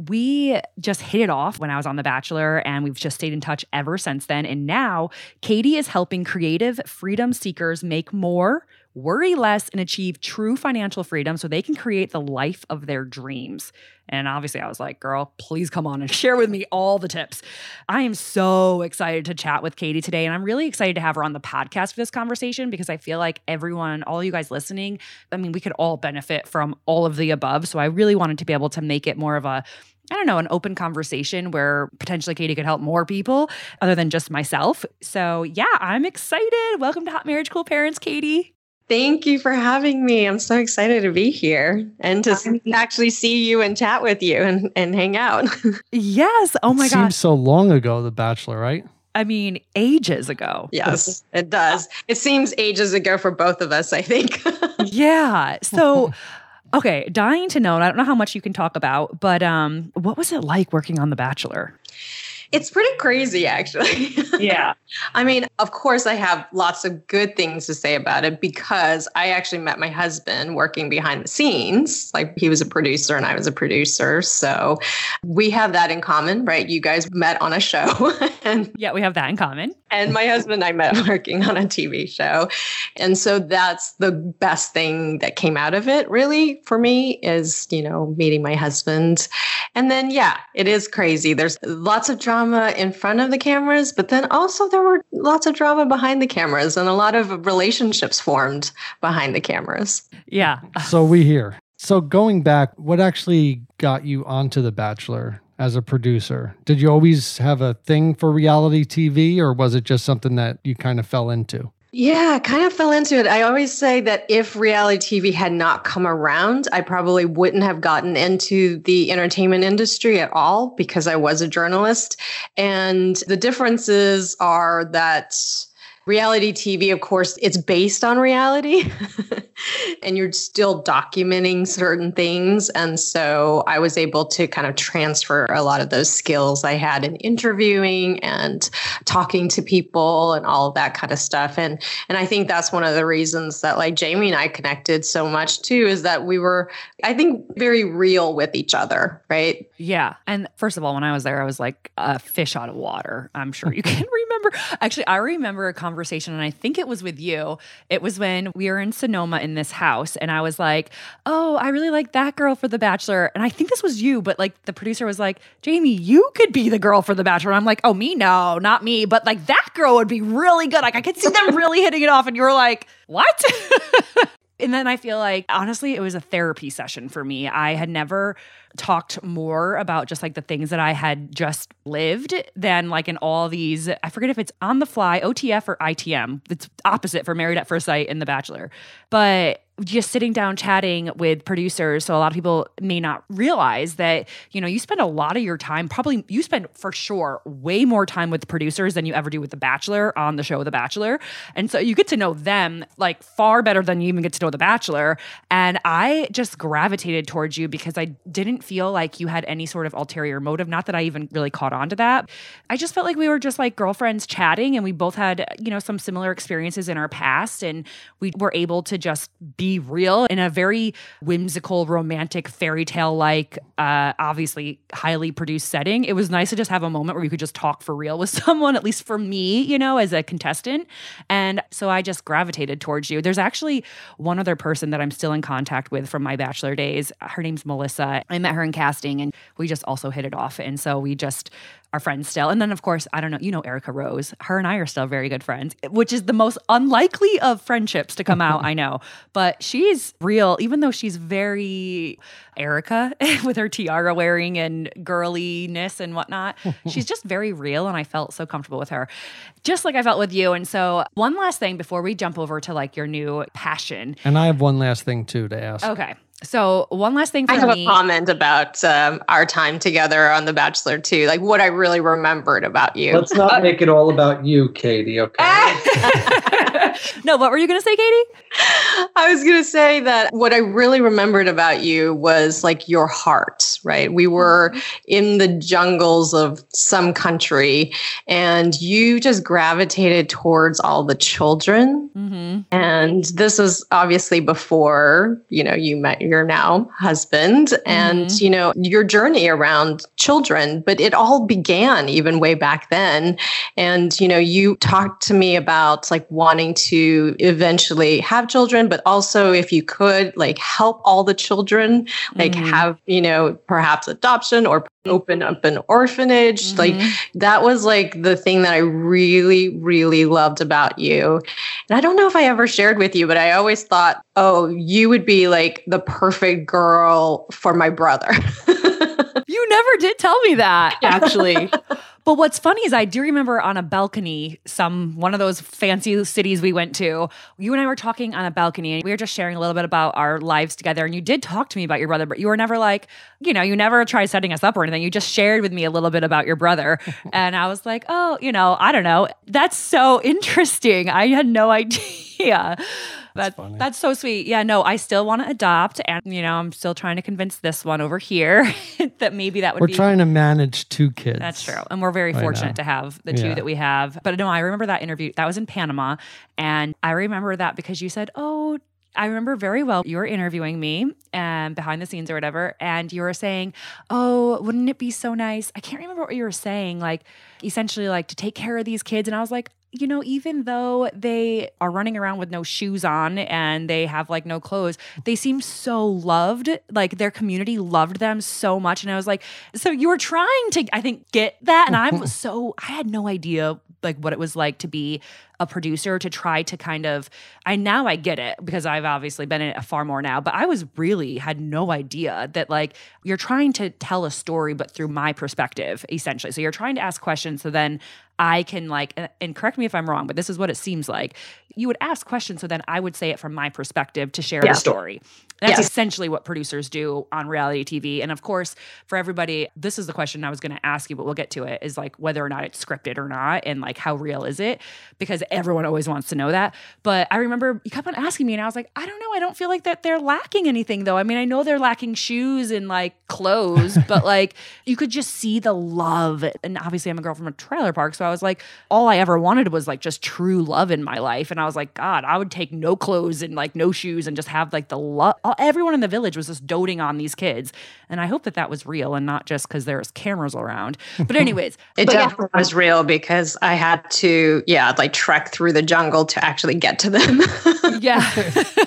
We just hit it off when I was on The Bachelor, and we've just stayed in touch ever since then. And now Katie is helping creative freedom seekers make more worry less, and achieve true financial freedom so they can create the life of their dreams. And obviously, I was like, girl, please come on and share with me all the tips. I am so excited to chat with Katie today. And I'm really excited to have her on the podcast for this conversation because I feel like everyone, all you guys listening, I mean, we could all benefit from all of the above. So I really wanted to be able to make it more of a I don't know, an open conversation where potentially Katie could help more people other than just myself. So, yeah, I'm excited. Welcome to Hot Marriage Cool Parents, Katie. Thank you for having me. I'm so excited to be here and to actually see you and chat with you and, and hang out. yes. Oh my it god. Seems so long ago, The Bachelor, right? I mean, ages ago. Yes, it does. It seems ages ago for both of us, I think. yeah. So okay, dying to know, and I don't know how much you can talk about, but um, what was it like working on The Bachelor? It's pretty crazy, actually. Yeah. I mean, of course, I have lots of good things to say about it because I actually met my husband working behind the scenes. Like he was a producer and I was a producer. So we have that in common, right? You guys met on a show. and yeah, we have that in common. And my husband and I met working on a TV show. And so that's the best thing that came out of it, really, for me, is, you know, meeting my husband. And then, yeah, it is crazy. There's lots of drama in front of the cameras, but then also there were lots of drama behind the cameras and a lot of relationships formed behind the cameras. Yeah. so we hear. So going back, what actually got you onto The Bachelor as a producer? Did you always have a thing for reality TV or was it just something that you kind of fell into? Yeah, kind of fell into it. I always say that if reality TV had not come around, I probably wouldn't have gotten into the entertainment industry at all because I was a journalist. And the differences are that reality TV, of course, it's based on reality and you're still documenting certain things. And so I was able to kind of transfer a lot of those skills I had in interviewing and talking to people and all of that kind of stuff. And and I think that's one of the reasons that like Jamie and I connected so much too, is that we were, I think, very real with each other, right? Yeah. And first of all, when I was there, I was like a fish out of water. I'm sure you can remember. Actually, I remember a conversation, and I think it was with you. It was when we were in Sonoma in this house, and I was like, Oh, I really like that girl for The Bachelor. And I think this was you, but like the producer was like, Jamie, you could be the girl for The Bachelor. And I'm like, Oh, me? No, not me. But like that girl would be really good. Like I could see them really hitting it off. And you were like, What? And then I feel like, honestly, it was a therapy session for me. I had never talked more about just like the things that I had just lived than like in all these, I forget if it's on the fly, OTF or ITM. It's opposite for Married at First Sight in The Bachelor. But just sitting down chatting with producers so a lot of people may not realize that you know you spend a lot of your time probably you spend for sure way more time with producers than you ever do with the bachelor on the show the bachelor. And so you get to know them like far better than you even get to know the bachelor. And i just gravitated towards you because i didn't feel like you had any sort of ulterior motive not that i even really caught on to that. I just felt like we were just like girlfriends chatting and we both had you know some similar experiences in our past and we were able to just be be real in a very whimsical, romantic, fairy tale like, uh, obviously highly produced setting. It was nice to just have a moment where you could just talk for real with someone, at least for me, you know, as a contestant. And so I just gravitated towards you. There's actually one other person that I'm still in contact with from my bachelor days. Her name's Melissa. I met her in casting and we just also hit it off. And so we just are friends still. And then, of course, I don't know, you know, Erica Rose. Her and I are still very good friends, which is the most unlikely of friendships to come out, I know. But she's real, even though she's very Erica with her tiara wearing and girliness and whatnot. she's just very real. And I felt so comfortable with her, just like I felt with you. And so, one last thing before we jump over to like your new passion. And I have one last thing too to ask. Okay. So one last thing for I have me. a comment about um, our time together on The Bachelor too, like what I really remembered about you. Let's not make it all about you, Katie. Okay. no, what were you going to say, Katie? I was going to say that what I really remembered about you was like your heart, right? We were in the jungles of some country and you just gravitated towards all the children. Mm-hmm. And this was obviously before, you know, you met your now husband and, Mhm. you know, your journey around children, but it all began even way back then. And, you know, you talked to me about like wanting to eventually have children, but also if you could like help all the children, like Mhm. have, you know, perhaps adoption or open up an orphanage. Like Mhm. that was like the thing that I really, really loved about you. And I don't know if I ever shared with you, but I always thought, oh, you would be like the perfect girl for my brother. You never did tell me that, actually. but what's funny is I do remember on a balcony, some one of those fancy cities we went to. You and I were talking on a balcony, and we were just sharing a little bit about our lives together. And you did talk to me about your brother, but you were never like, you know, you never tried setting us up or anything. You just shared with me a little bit about your brother, and I was like, oh, you know, I don't know. That's so interesting. I had no idea. That, funny. that's so sweet. Yeah, no, I still want to adopt, and you know, I'm still trying to convince this one over here that maybe that would be. We're be. trying to manage two kids. That's true, and we're very fortunate to have the two Yeah. that we have. But no, I remember that interview. That was in Panama, and I remember that because you said, "Oh." I remember very well you were interviewing me and behind the scenes or whatever, and you were saying, Oh, wouldn't it be so nice? I can't remember what you were saying, like essentially like to take care of these kids. And I was like, you know, even though they are running around with no shoes on and they have like no clothes, they seem so loved. Like their community loved them so much. And I was like, so you were trying to, I think, get that. And I was so, I had no idea like what it was like to be a producer to try to kind of I now I get it because I've obviously been in it far more now, but I was really had no idea that like you're trying to tell a story but through my perspective essentially. So you're trying to ask questions so then I can like and- correct me if I'm wrong, but this is what it seems like. You would ask questions so then I would say it from my perspective to share Yeah. the story. That's Yes. essentially what producers do on reality TV. And of course, for everybody, this is the question I was going to ask you, but we'll get to it is like whether or not it's scripted or not and like how real is it? Because everyone always wants to know that. But I remember you kept on asking me and I was like, I don't know. I don't feel like that they're lacking anything though. I mean, I know they're lacking shoes and like clothes, but like you could just see the love. And obviously, I'm a girl from a trailer park. So I was like, all I ever wanted was like just true love in my life. And I was like, God, I would take no clothes and like no shoes and just have like the love. Everyone in the village was just doting on these kids. And I hope that that was real and not just because there's cameras around. But, anyways, It but yeah. definitely was real because I had to, yeah, like trek through the jungle to actually get to them. yeah.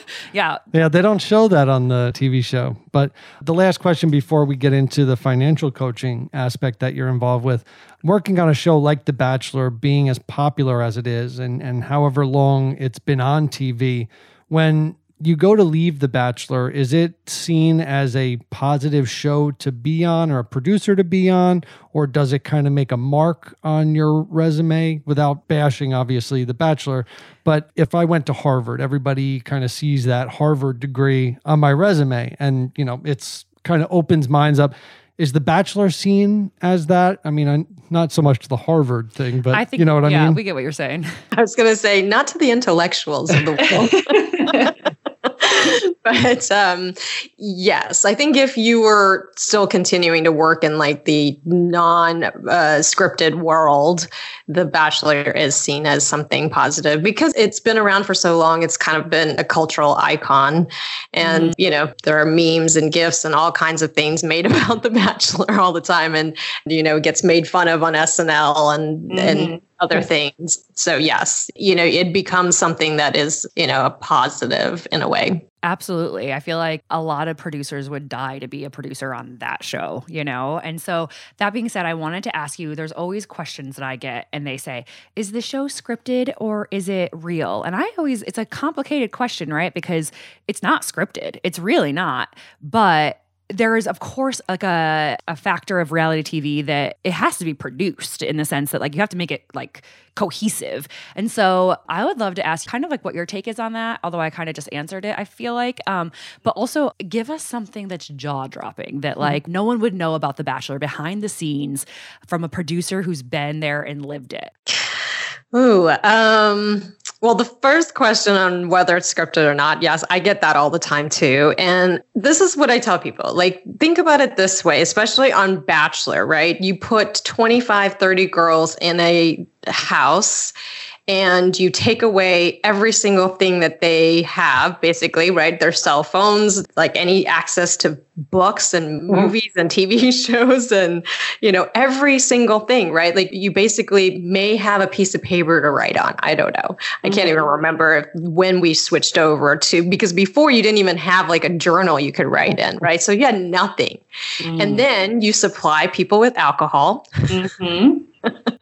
yeah. Yeah, they don't show that on the TV show. But the last question before we get into the financial coaching aspect that you're involved with, working on a show like The Bachelor, being as popular as it is, and, and however long it's been on TV, when you go to leave The Bachelor, is it seen as a positive show to be on or a producer to be on? Or does it kind of make a mark on your resume without bashing, obviously, The Bachelor? But if I went to Harvard, everybody kind of sees that Harvard degree on my resume and, you know, it's kind of opens minds up. Is The Bachelor seen as that? I mean, I'm not so much the Harvard thing, but I think, you know what I yeah, mean? we get what you're saying. I was going to say, not to the intellectuals of the world. but um, yes, I think if you were still continuing to work in like the non uh, scripted world, The Bachelor is seen as something positive because it's been around for so long. It's kind of been a cultural icon. And, you know, there are memes and gifs and all kinds of things made about The Bachelor all the time. And, you know, it gets made fun of on SNL and, and other things. So yes, you know, it becomes something that is, you know, a positive in a way. Absolutely. I feel like a lot of producers would die to be a producer on that show, you know? And so, that being said, I wanted to ask you there's always questions that I get, and they say, Is the show scripted or is it real? And I always, it's a complicated question, right? Because it's not scripted, it's really not. But there is of course like a, a factor of reality tv that it has to be produced in the sense that like you have to make it like cohesive and so i would love to ask kind of like what your take is on that although i kind of just answered it i feel like um, but also give us something that's jaw-dropping that like mm-hmm. no one would know about the bachelor behind the scenes from a producer who's been there and lived it Ooh, um, well, the first question on whether it's scripted or not, yes, I get that all the time too. And this is what I tell people like, think about it this way, especially on Bachelor, right? You put 25, 30 girls in a house and you take away every single thing that they have basically right their cell phones like any access to books and mm-hmm. movies and tv shows and you know every single thing right like you basically may have a piece of paper to write on i don't know i can't even mm-hmm. remember when we switched over to because before you didn't even have like a journal you could write in right so you had nothing mm. and then you supply people with alcohol mm-hmm.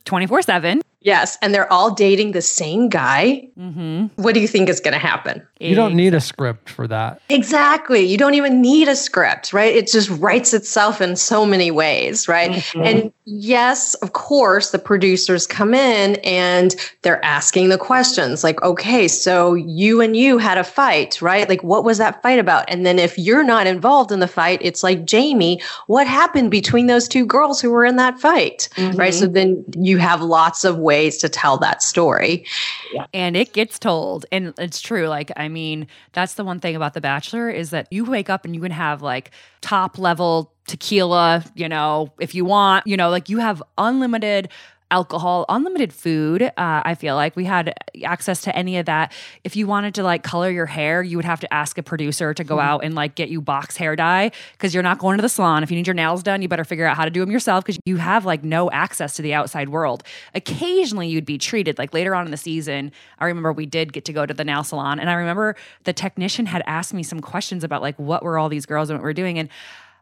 24 7 Yes, and they're all dating the same guy. Mm-hmm. What do you think is going to happen? You don't need a script for that. Exactly. You don't even need a script, right? It just writes itself in so many ways, right? Mm-hmm. And yes, of course, the producers come in and they're asking the questions like, okay, so you and you had a fight, right? Like, what was that fight about? And then if you're not involved in the fight, it's like, Jamie, what happened between those two girls who were in that fight, mm-hmm. right? So then you have lots of ways ways to tell that story. Yeah. And it gets told. And it's true. Like, I mean, that's the one thing about The Bachelor is that you wake up and you can have like top level tequila, you know, if you want, you know, like you have unlimited alcohol, unlimited food. Uh, I feel like we had access to any of that. If you wanted to like color your hair, you would have to ask a producer to go mm out and like get you box hair dye because you're not going to the salon. If you need your nails done, you better figure out how to do them yourself because you have like no access to the outside world. Occasionally, you'd be treated like later on in the season. I remember we did get to go to the nail salon, and I remember the technician had asked me some questions about like what were all these girls and what we're doing and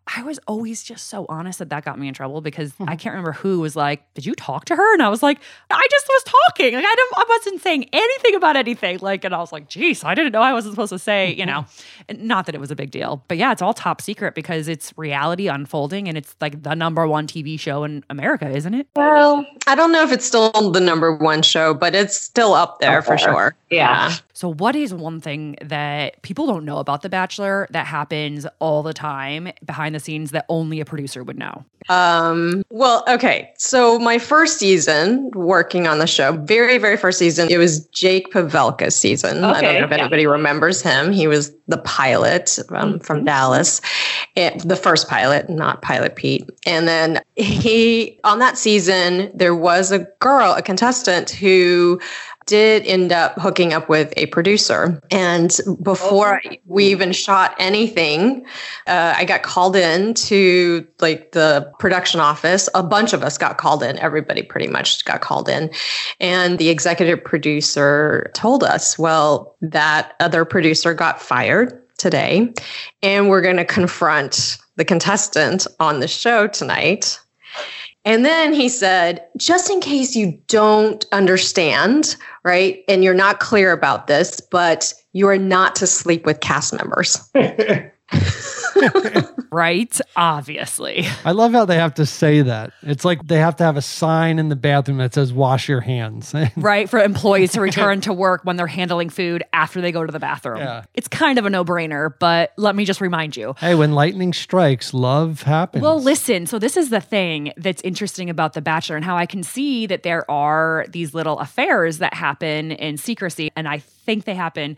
I was always just so honest that that got me in trouble because mm-hmm. I can't remember who was like, "Did you talk to her?" And I was like, "I just was talking. Like I don't, I wasn't saying anything about anything." Like, and I was like, "Geez, I didn't know I wasn't supposed to say." You know, mm-hmm. not that it was a big deal, but yeah, it's all top secret because it's reality unfolding, and it's like the number one TV show in America, isn't it? Well, I don't know if it's still the number one show, but it's still up there for sure. Yeah. yeah. So, what is one thing that people don't know about The Bachelor that happens all the time behind the scenes that only a producer would know? Um, well, okay. So, my first season working on the show, very, very first season, it was Jake Pavelka's season. Okay, I don't know if yeah. anybody remembers him. He was the pilot um, from mm-hmm. Dallas, it, the first pilot, not Pilot Pete. And then he, on that season, there was a girl, a contestant who did end up hooking up with a producer. And before oh. we even shot anything, uh, I got called in to like the production office. A bunch of us got called in. Everybody pretty much got called in. And the executive producer told us, well, that other producer got fired today. And we're going to confront the contestant on the show tonight and then he said, just in case you don't understand, right, and you're not clear about this, but you are not to sleep with cast members. right? Obviously. I love how they have to say that. It's like they have to have a sign in the bathroom that says wash your hands. right. For employees to return to work when they're handling food after they go to the bathroom. Yeah. It's kind of a no brainer, but let me just remind you. Hey, when lightning strikes, love happens. Well, listen. So, this is the thing that's interesting about The Bachelor and how I can see that there are these little affairs that happen in secrecy. And I think they happen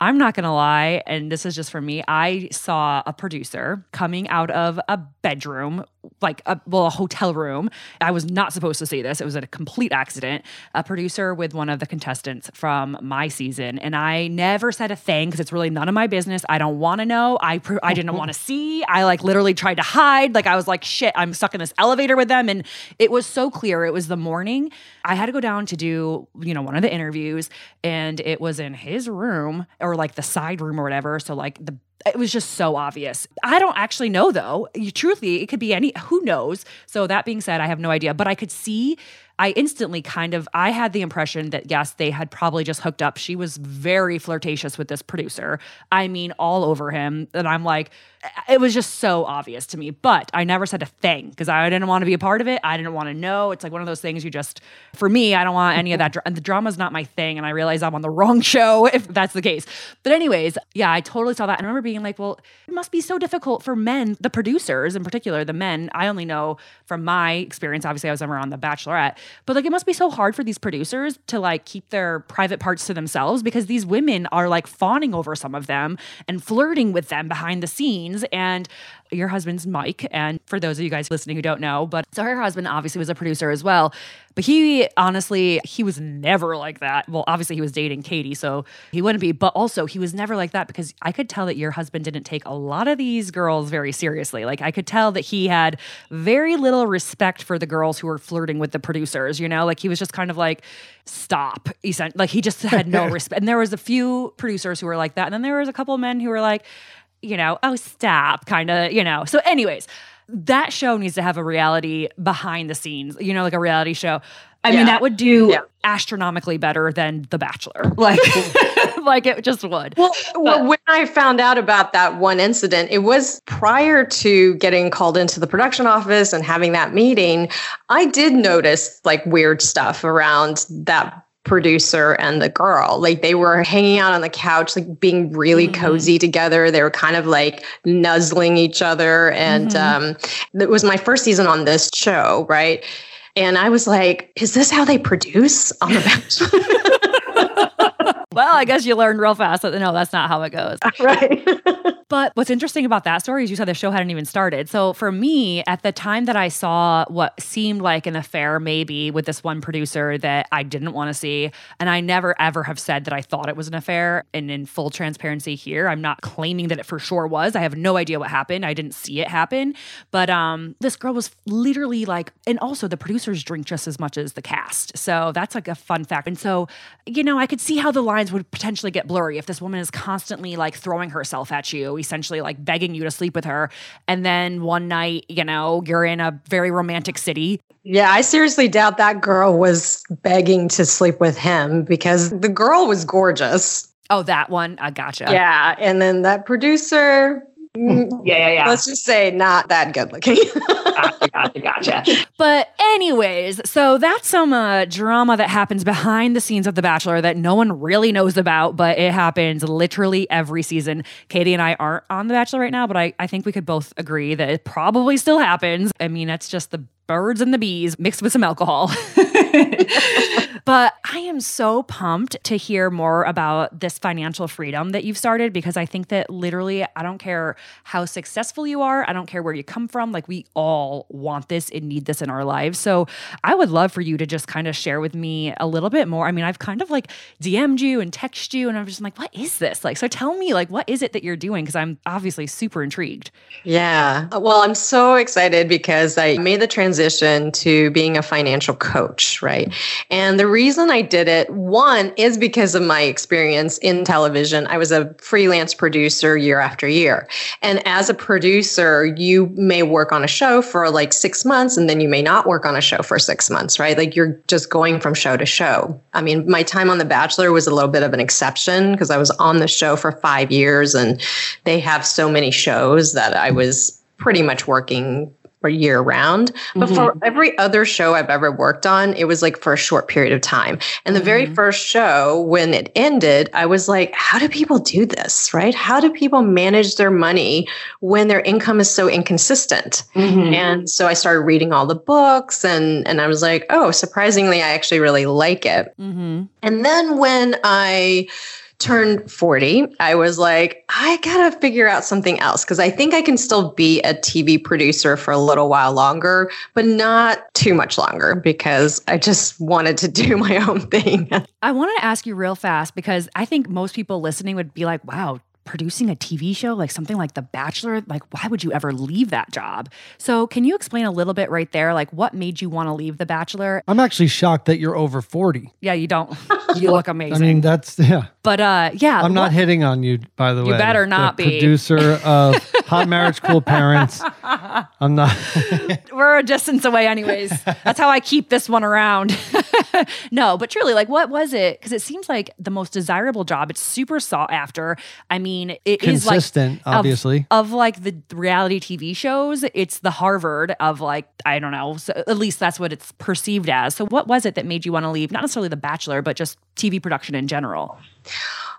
I'm not going to lie, and this is just for me. I saw a producer coming out of a bedroom like a well a hotel room. I was not supposed to see this. It was a complete accident. A producer with one of the contestants from my season, and I never said a thing because it's really none of my business. I don't want to know. I pr- I didn't want to see. I like literally tried to hide. Like I was like shit. I'm stuck in this elevator with them, and it was so clear. It was the morning. I had to go down to do you know one of the interviews, and it was in his room or like the side room or whatever. So like the it was just so obvious. I don't actually know though. You, truthfully, it could be any who knows. So that being said, I have no idea, but I could see I instantly kind of I had the impression that yes, they had probably just hooked up. She was very flirtatious with this producer. I mean, all over him. And I'm like, eh, it was just so obvious to me. But I never said a thing because I didn't want to be a part of it. I didn't want to know. It's like one of those things you just, for me, I don't want any of that. And the drama's not my thing. And I realize I'm on the wrong show if that's the case. But, anyways, yeah, I totally saw that. And I remember being like, well, it must be so difficult for men, the producers in particular, the men. I only know from my experience. Obviously, I was never on The Bachelorette, but like it must be so hard for these producers to like keep their private parts to themselves because these women are like fawning over some of them and flirting with them behind the scenes. And your husband's Mike. And for those of you guys listening who don't know, but so her husband obviously was a producer as well. But he honestly, he was never like that. Well, obviously he was dating Katie, so he wouldn't be, but also he was never like that because I could tell that your husband didn't take a lot of these girls very seriously. Like I could tell that he had very little respect for the girls who were flirting with the producers, you know? Like he was just kind of like, stop. Like he just had no respect. And there was a few producers who were like that. And then there was a couple of men who were like, you know, oh, stop, kind of, you know. So, anyways, that show needs to have a reality behind the scenes, you know, like a reality show. I yeah. mean, that would do yeah. astronomically better than The Bachelor. Like, like it just would. Well, well, when I found out about that one incident, it was prior to getting called into the production office and having that meeting. I did notice like weird stuff around that producer and the girl. Like they were hanging out on the couch, like being really mm-hmm. cozy together. They were kind of like nuzzling each other. And mm-hmm. um, it was my first season on this show, right? And I was like, is this how they produce on The Bachelor? well, I guess you learned real fast that no, that's not how it goes. Right. But what's interesting about that story is you said the show hadn't even started. So for me, at the time that I saw what seemed like an affair, maybe with this one producer that I didn't want to see, and I never ever have said that I thought it was an affair. And in full transparency here, I'm not claiming that it for sure was. I have no idea what happened. I didn't see it happen. But um, this girl was literally like, and also the producers drink just as much as the cast. So that's like a fun fact. And so, you know, I could see how the lines would potentially get blurry if this woman is constantly like throwing herself at you essentially like begging you to sleep with her. And then one night, you know, you're in a very romantic city. Yeah, I seriously doubt that girl was begging to sleep with him because the girl was gorgeous. Oh, that one. I gotcha. Yeah. And then that producer, yeah, yeah, yeah. Let's just say not that good looking. gotcha, gotcha, gotcha. But anyways, so that's some uh, drama that happens behind the scenes of The Bachelor that no one really knows about, but it happens literally every season. Katie and I aren't on The Bachelor right now, but I, I think we could both agree that it probably still happens. I mean, it's just the birds and the bees mixed with some alcohol. but I am so pumped to hear more about this financial freedom that you've started because I think that literally, I don't care how successful you are, I don't care where you come from. Like, we all want this and need this in our lives. So, I would love for you to just kind of share with me a little bit more. I mean, I've kind of like DM'd you and texted you, and I'm just like, what is this? Like, so tell me, like, what is it that you're doing? Because I'm obviously super intrigued. Yeah. Well, I'm so excited because I made the transition to being a financial coach, right? And the reason I did it, one, is because of my experience in television. I was a freelance producer year after year. And as a producer, you may work on a show for like six months and then you may not work on a show for six months, right? Like you're just going from show to show. I mean, my time on The Bachelor was a little bit of an exception because I was on the show for five years and they have so many shows that I was pretty much working year round. But mm-hmm. for every other show I've ever worked on, it was like for a short period of time. And the mm-hmm. very first show, when it ended, I was like, how do people do this? Right? How do people manage their money when their income is so inconsistent? Mm-hmm. And so I started reading all the books and and I was like, oh, surprisingly, I actually really like it. Mm-hmm. And then when I turned 40, I was like, I got to figure out something else because I think I can still be a TV producer for a little while longer, but not too much longer because I just wanted to do my own thing. I wanted to ask you real fast because I think most people listening would be like, wow, producing a TV show, like something like The Bachelor, like why would you ever leave that job? So, can you explain a little bit right there, like what made you want to leave The Bachelor? I'm actually shocked that you're over 40. Yeah, you don't. You look amazing. I mean, that's, yeah. but uh, yeah, I'm not hitting on you, by the You way. You better The not be. Producer of Hot Marriage, Cool Parents. I'm not. we're a distance away anyways that's how i keep this one around no but truly like what was it because it seems like the most desirable job it's super sought after i mean it is Consistent, like of- obviously. of, like the reality tv shows it's the harvard of like i don't know so at least that's what it's perceived as so what was it that made you want to leave not necessarily the bachelor but just tv production in general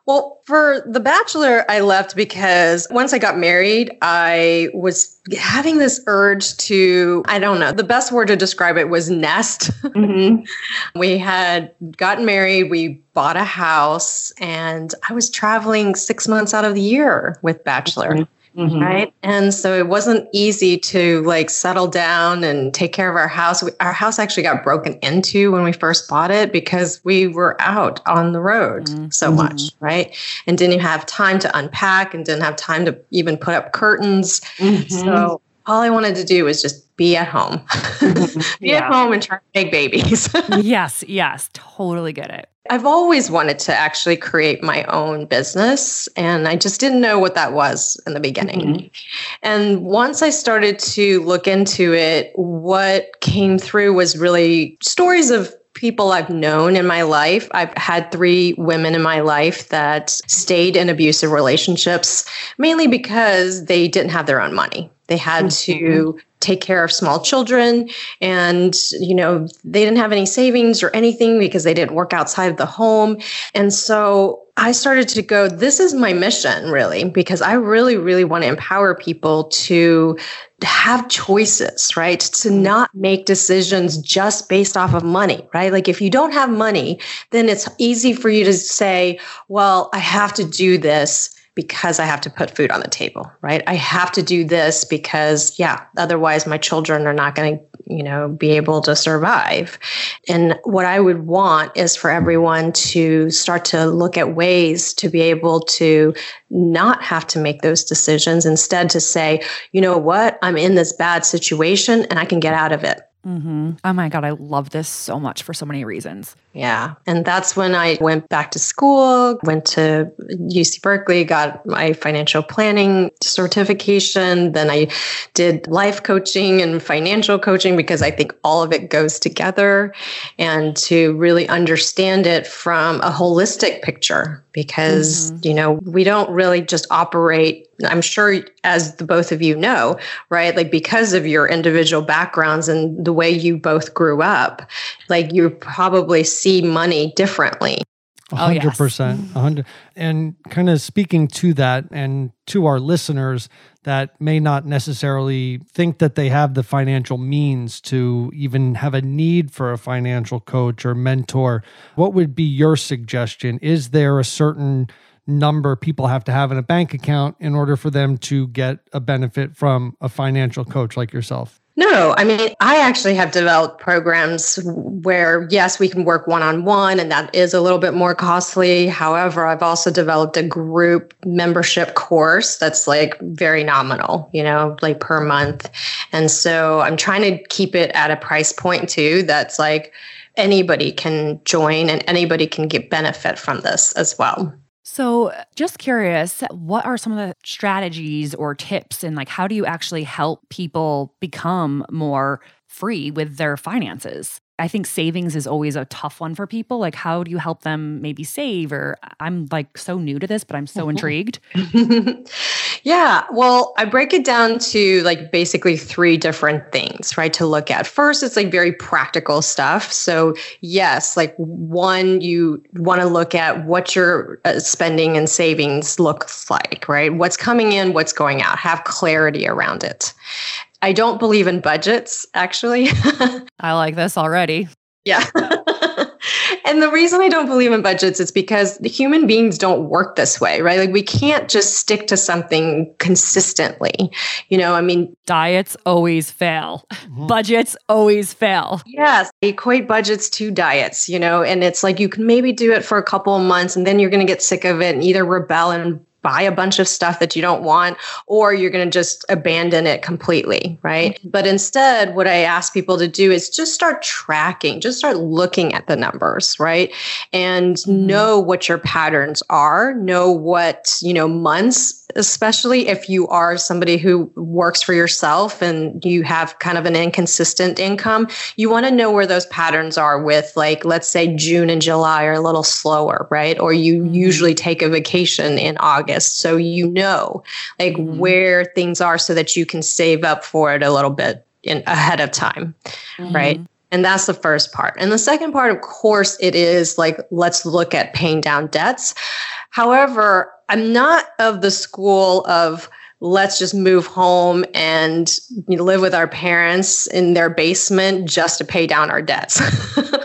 Well, for The Bachelor, I left because once I got married, I was having this urge to, I don't know, the best word to describe it was nest. Mm-hmm. we had gotten married, we bought a house, and I was traveling six months out of the year with Bachelor. Mm-hmm. Mm-hmm. Right. And so it wasn't easy to like settle down and take care of our house. We, our house actually got broken into when we first bought it because we were out on the road mm-hmm. so much. Mm-hmm. Right. And didn't have time to unpack and didn't have time to even put up curtains. So all I wanted to do was just be at home, mm-hmm. be at home and try to make babies. yes yes totally get it I've always wanted to actually create my own business, and I just didn't know what that was in the beginning. Mm-hmm. And once I started to look into it, what came through was really stories of people I've known in my life. I've had three women in my life that stayed in abusive relationships, mainly because they didn't have their own money. They had mm-hmm. to take care of small children and you know they didn't have any savings or anything because they didn't work outside of the home. And so i started to go this is my mission really because i really really want to empower people to have choices right? To mm-hmm. not make decisions just based off of money right? Like if you don't have money then it's easy for you to say well i have to do this because I have to put food on the table, right? I have to do this because, yeah, otherwise my children are not going to, you know, be able to survive. And what I would want is for everyone to start to look at ways to be able to not have to make those decisions, instead to say, you know what, I'm in this bad situation and I can get out of it. Mm-hmm. oh my god i love this so much for so many reasons Yeah. And that's when I went back to school, went to UC Berkeley, got my financial planning certification. Then I did life coaching and financial coaching because I think all of it goes together and to really understand it from a holistic picture because, you know, we don't really just operate I'm sure, as the both of you know, right? Like because of your individual backgrounds and the way you both grew up, like you probably see money differently. A Oh, yes. hundred percent, hundred. And kind of speaking to that, and to our listeners that may not necessarily think that they have the financial means to even have a need for a financial coach or mentor, what would be your suggestion? Is there a certain number people have to have in a bank account in order for them to get a benefit from a financial coach like yourself? No, I mean, I actually have developed programs where, yes, we can work one on one, and that is a little bit more costly. However, I've also developed a group membership course that's like very nominal, you know, like per month. And so I'm trying to keep it at a price point too that's like anybody can join and anybody can get benefit from this as well. So, just curious, what are some of the strategies or tips and like how do you actually help people become more free with their finances? I think savings is always a tough one for people. Like, how do you help them maybe save? Or I'm like so new to this, but I'm so mm-hmm. intrigued. yeah. Well, I break it down to like basically three different things, right? To look at. First, it's like very practical stuff. So, yes, like one, you want to look at what your uh, spending and savings looks like, right? What's coming in, what's going out, have clarity around it. I don't believe in budgets, actually. I like this already. Yeah. and the reason I don't believe in budgets is because human beings don't work this way, right? Like we can't just stick to something consistently. You know, I mean, diets always fail. Mm-hmm. Budgets always fail. Yes, equate budgets to diets, you know, and it's like you can maybe do it for a couple of months and then you're going to get sick of it and either rebel and buy a bunch of stuff that you don't want, or you're going to just abandon it completely, right? Mm-hmm. But instead, what I ask people to do is just start tracking, just start looking at the numbers, right? And mm-hmm. know what your patterns are, know what, you know, months especially if you are somebody who works for yourself and you have kind of an inconsistent income, you want to know where those patterns are with, like, let's say June and July are a little slower, right? Or you mm-hmm. usually take a vacation in August. So you know, like, mm-hmm. where things are so that you can save up for it a little bit in, ahead of time, mm-hmm. right? And that's the first part. And the second part, of course, it is like, let's look at paying down debts. However, I'm not of the school of let's just move home and live with our parents in their basement just to pay down our debts.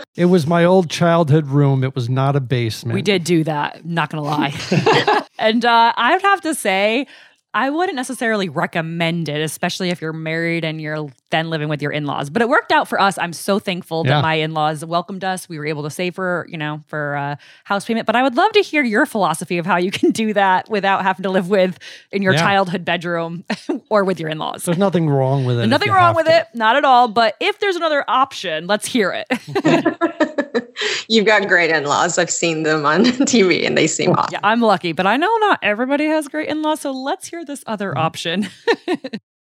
it was my old childhood room. It was not a basement. We did do that, not gonna lie. and uh, I would have to say, I wouldn't necessarily recommend it, especially if you're married and you're then living with your in-laws. But it worked out for us. I'm so thankful yeah. that my in-laws welcomed us. We were able to save for, you know, for uh, house payment. But I would love to hear your philosophy of how you can do that without having to live with in your yeah. childhood bedroom or with your in-laws. There's nothing wrong with it. nothing wrong with to. it, not at all. But if there's another option, let's hear it. You've got great in-laws. I've seen them on TV and they seem awesome. Yeah, I'm lucky, but I know not everybody has great in-laws. So let's hear this other mm-hmm. option.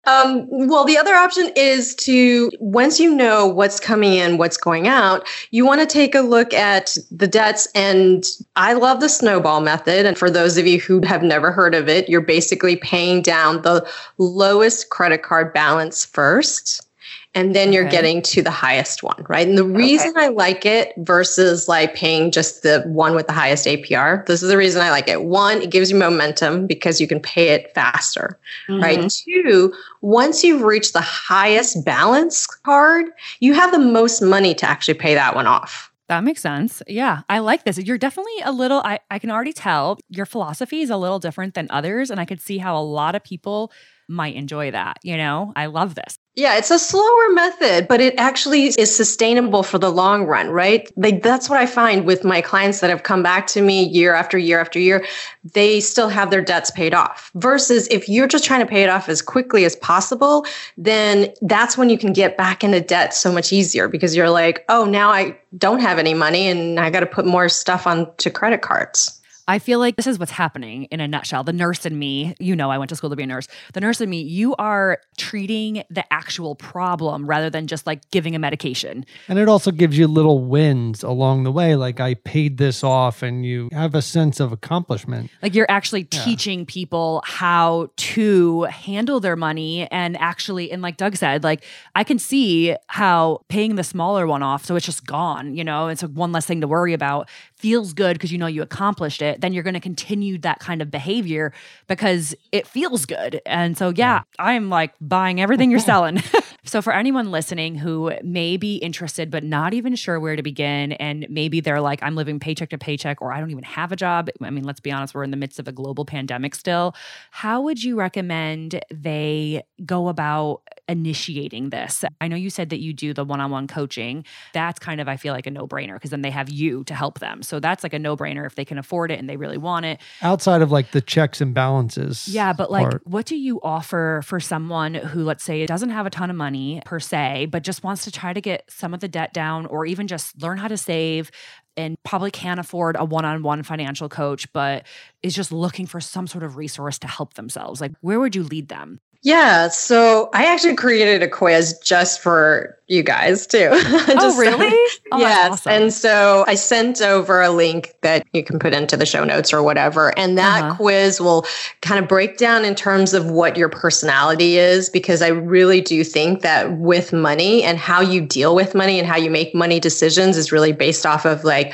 Um, well, the other option is to, once you know what's coming in, what's going out, you want to take a look at the debts. And I love the snowball method. And for those of you who have never heard of it, you're basically paying down the lowest credit card balance first and then you're getting to the highest one, right? And the reason okay. I like it versus like paying just the one with the highest APR, this is the reason I like it. One, it gives you momentum because you can pay it faster, mm-hmm. right? Two, once you've reached the highest balance card, you have the most money to actually pay that one off. That makes sense. Yeah, I like this. You're definitely a little, I, I can already tell your philosophy is a little different than others. And I could see how a lot of people might enjoy that. You know, I love this. Yeah, it's a slower method, but it actually is sustainable for the long run, right? Like that's what I find with my clients that have come back to me year after year after year. They still have their debts paid off. Versus if you're just trying to pay it off as quickly as possible, then that's when you can get back into debt so much easier because you're like, oh, now I don't have any money and I got to put more stuff onto credit cards. I feel like this is what's happening in a nutshell. The nurse and me, you know, I went to school to be a nurse. The nurse and me, you are treating the actual problem rather than just like giving a medication. And it also gives you little wins along the way. Like I paid this off and you have a sense of accomplishment. Like you're actually yeah. teaching people how to handle their money and actually, and like Doug said, like I can see how paying the smaller one off, so it's just gone, you know, it's one less thing to worry about feels good because you know you accomplished it, then you're going to continue that kind of behavior because it feels good. And so, yeah, I'm like buying everything you're selling. so, for anyone listening who may be interested but not even sure where to begin, and maybe they're like, I'm living paycheck to paycheck, or I don't even have a job. I mean, let's be honest, we're in the midst of a global pandemic still. How would you recommend they go about initiating this? I know you said that you do the one on one coaching. That's kind of, I feel like, a no brainer because then they have you to help them. So that's like a no brainer if they can afford it and they really want it. Outside of like the checks and balances. Yeah. But like, part. what do you offer for someone who, let's say, doesn't have a ton of money per se, but just wants to try to get some of the debt down or even just learn how to save? and probably can't afford a one-on-one financial coach but is just looking for some sort of resource to help themselves like where would you lead them yeah, so I actually created a quiz just for you guys too. oh, really? Oh, yes. Awesome. And so I sent over a link that you can put into the show notes or whatever. And that uh-huh. quiz will kind of break down in terms of what your personality is, because I really do think that with money and how you deal with money and how you make money decisions is really based off of like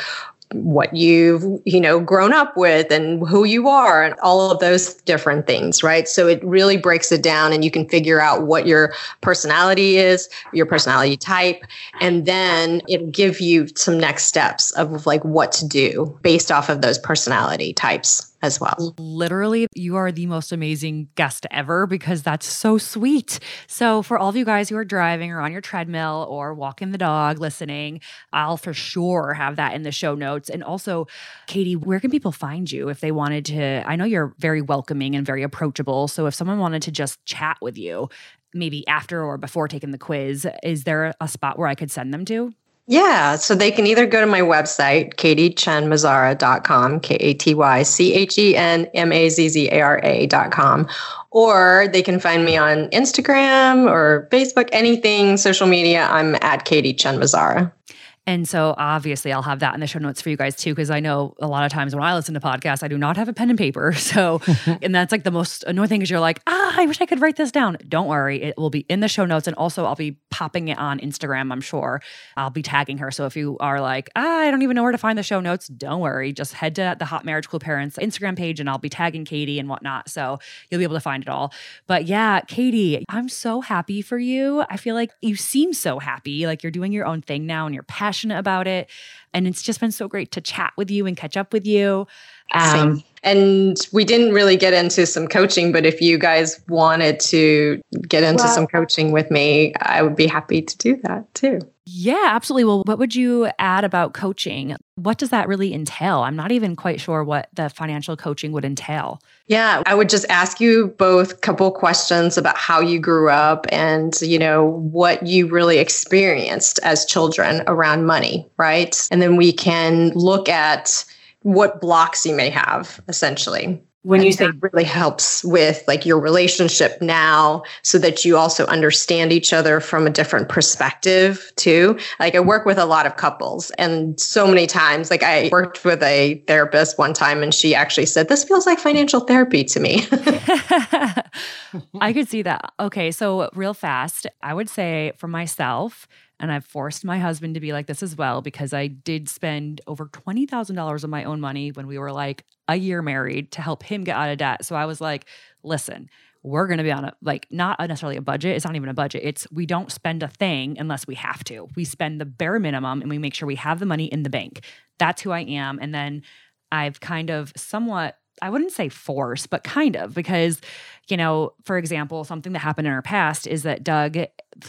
what you've you know grown up with and who you are and all of those different things right? So it really breaks it down and you can figure out what your personality is your personality type and then it'll give you some next steps of like what to do based off of those personality types as well. Literally, you are the most amazing guest ever because that's so sweet. So, for all of you guys who are driving or on your treadmill or walking the dog listening, I'll for sure have that in the show notes. And also, Katie, where can people find you if they wanted to? I know you're very welcoming and very approachable. So, if someone wanted to just chat with you, maybe after or before taking the quiz, is there a spot where I could send them to? Yeah, so they can either go to my website, katiechenmazzara.com, K A T Y C H E N M A Z Z A R A.com, or they can find me on Instagram or Facebook, anything social media. I'm at Katie Chen Mazzara. And so obviously I'll have that in the show notes for you guys too, because I know a lot of times when I listen to podcasts, I do not have a pen and paper. So, and that's like the most annoying thing is you're like, ah, I wish I could write this down. Don't worry. It will be in the show notes. And also I'll be popping it on Instagram, I'm sure. I'll be tagging her. So if you are like, ah, I don't even know where to find the show notes, don't worry. Just head to the Hot Marriage Cool Parents Instagram page and I'll be tagging Katie and whatnot. So you'll be able to find it all. But yeah, Katie, I'm so happy for you. I feel like you seem so happy. Like you're doing your own thing now and you're passionate about it. And it's just been so great to chat with you and catch up with you. Um, and we didn't really get into some coaching, but if you guys wanted to get into well, some coaching with me, I would be happy to do that too. Yeah, absolutely. Well, what would you add about coaching? What does that really entail? I'm not even quite sure what the financial coaching would entail. Yeah, I would just ask you both a couple questions about how you grew up and, you know, what you really experienced as children around money, right? And then we can look at what blocks you may have essentially when you say really helps with like your relationship now so that you also understand each other from a different perspective too. Like i work with a lot of couples and so many times like i worked with a therapist one time and she actually said this feels like financial therapy to me. I could see that. Okay so real fast i would say for myself and I've forced my husband to be like this as well because I did spend over $20,000 of my own money when we were like a year married to help him get out of debt. So I was like, listen, we're going to be on a like not necessarily a budget. It's not even a budget. It's we don't spend a thing unless we have to. We spend the bare minimum and we make sure we have the money in the bank. That's who I am. And then I've kind of somewhat I wouldn't say force, but kind of because, you know, for example, something that happened in our past is that Doug,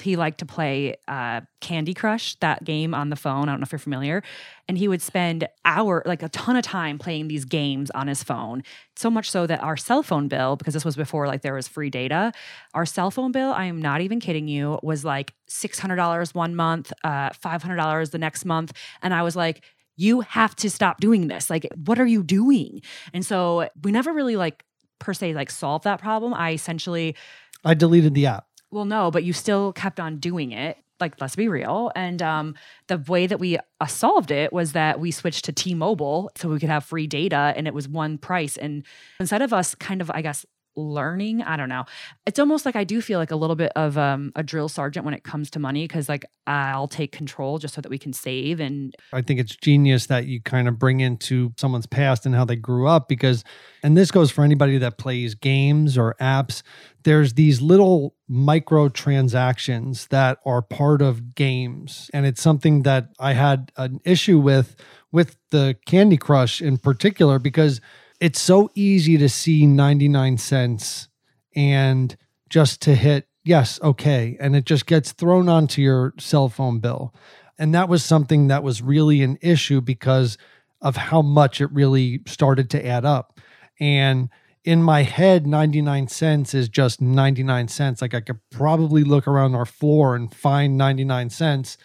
he liked to play uh, Candy Crush, that game on the phone. I don't know if you're familiar. And he would spend hour, like a ton of time playing these games on his phone. So much so that our cell phone bill, because this was before like there was free data, our cell phone bill, I am not even kidding you, was like $600 one month, uh, $500 the next month. And I was like, you have to stop doing this. Like, what are you doing? And so we never really like per se like solved that problem. I essentially I deleted the app. Well, no, but you still kept on doing it. Like, let's be real. And um, the way that we uh, solved it was that we switched to T-Mobile so we could have free data, and it was one price. And instead of us kind of, I guess, learning. I don't know. It's almost like I do feel like a little bit of um, a drill sergeant when it comes to money because like I'll take control just so that we can save. And I think it's genius that you kind of bring into someone's past and how they grew up because, and this goes for anybody that plays games or apps. There's these little micro transactions that are part of games, and it's something that I had an issue with with the Candy Crush in particular because it's so easy to see 99 cents and just to hit yes, okay. And it just gets thrown onto your cell phone bill. And that was something that was really an issue because of how much it really started to add up. And in my head, 99 cents is just 99 cents. Like I could probably look around our floor and find 99 cents,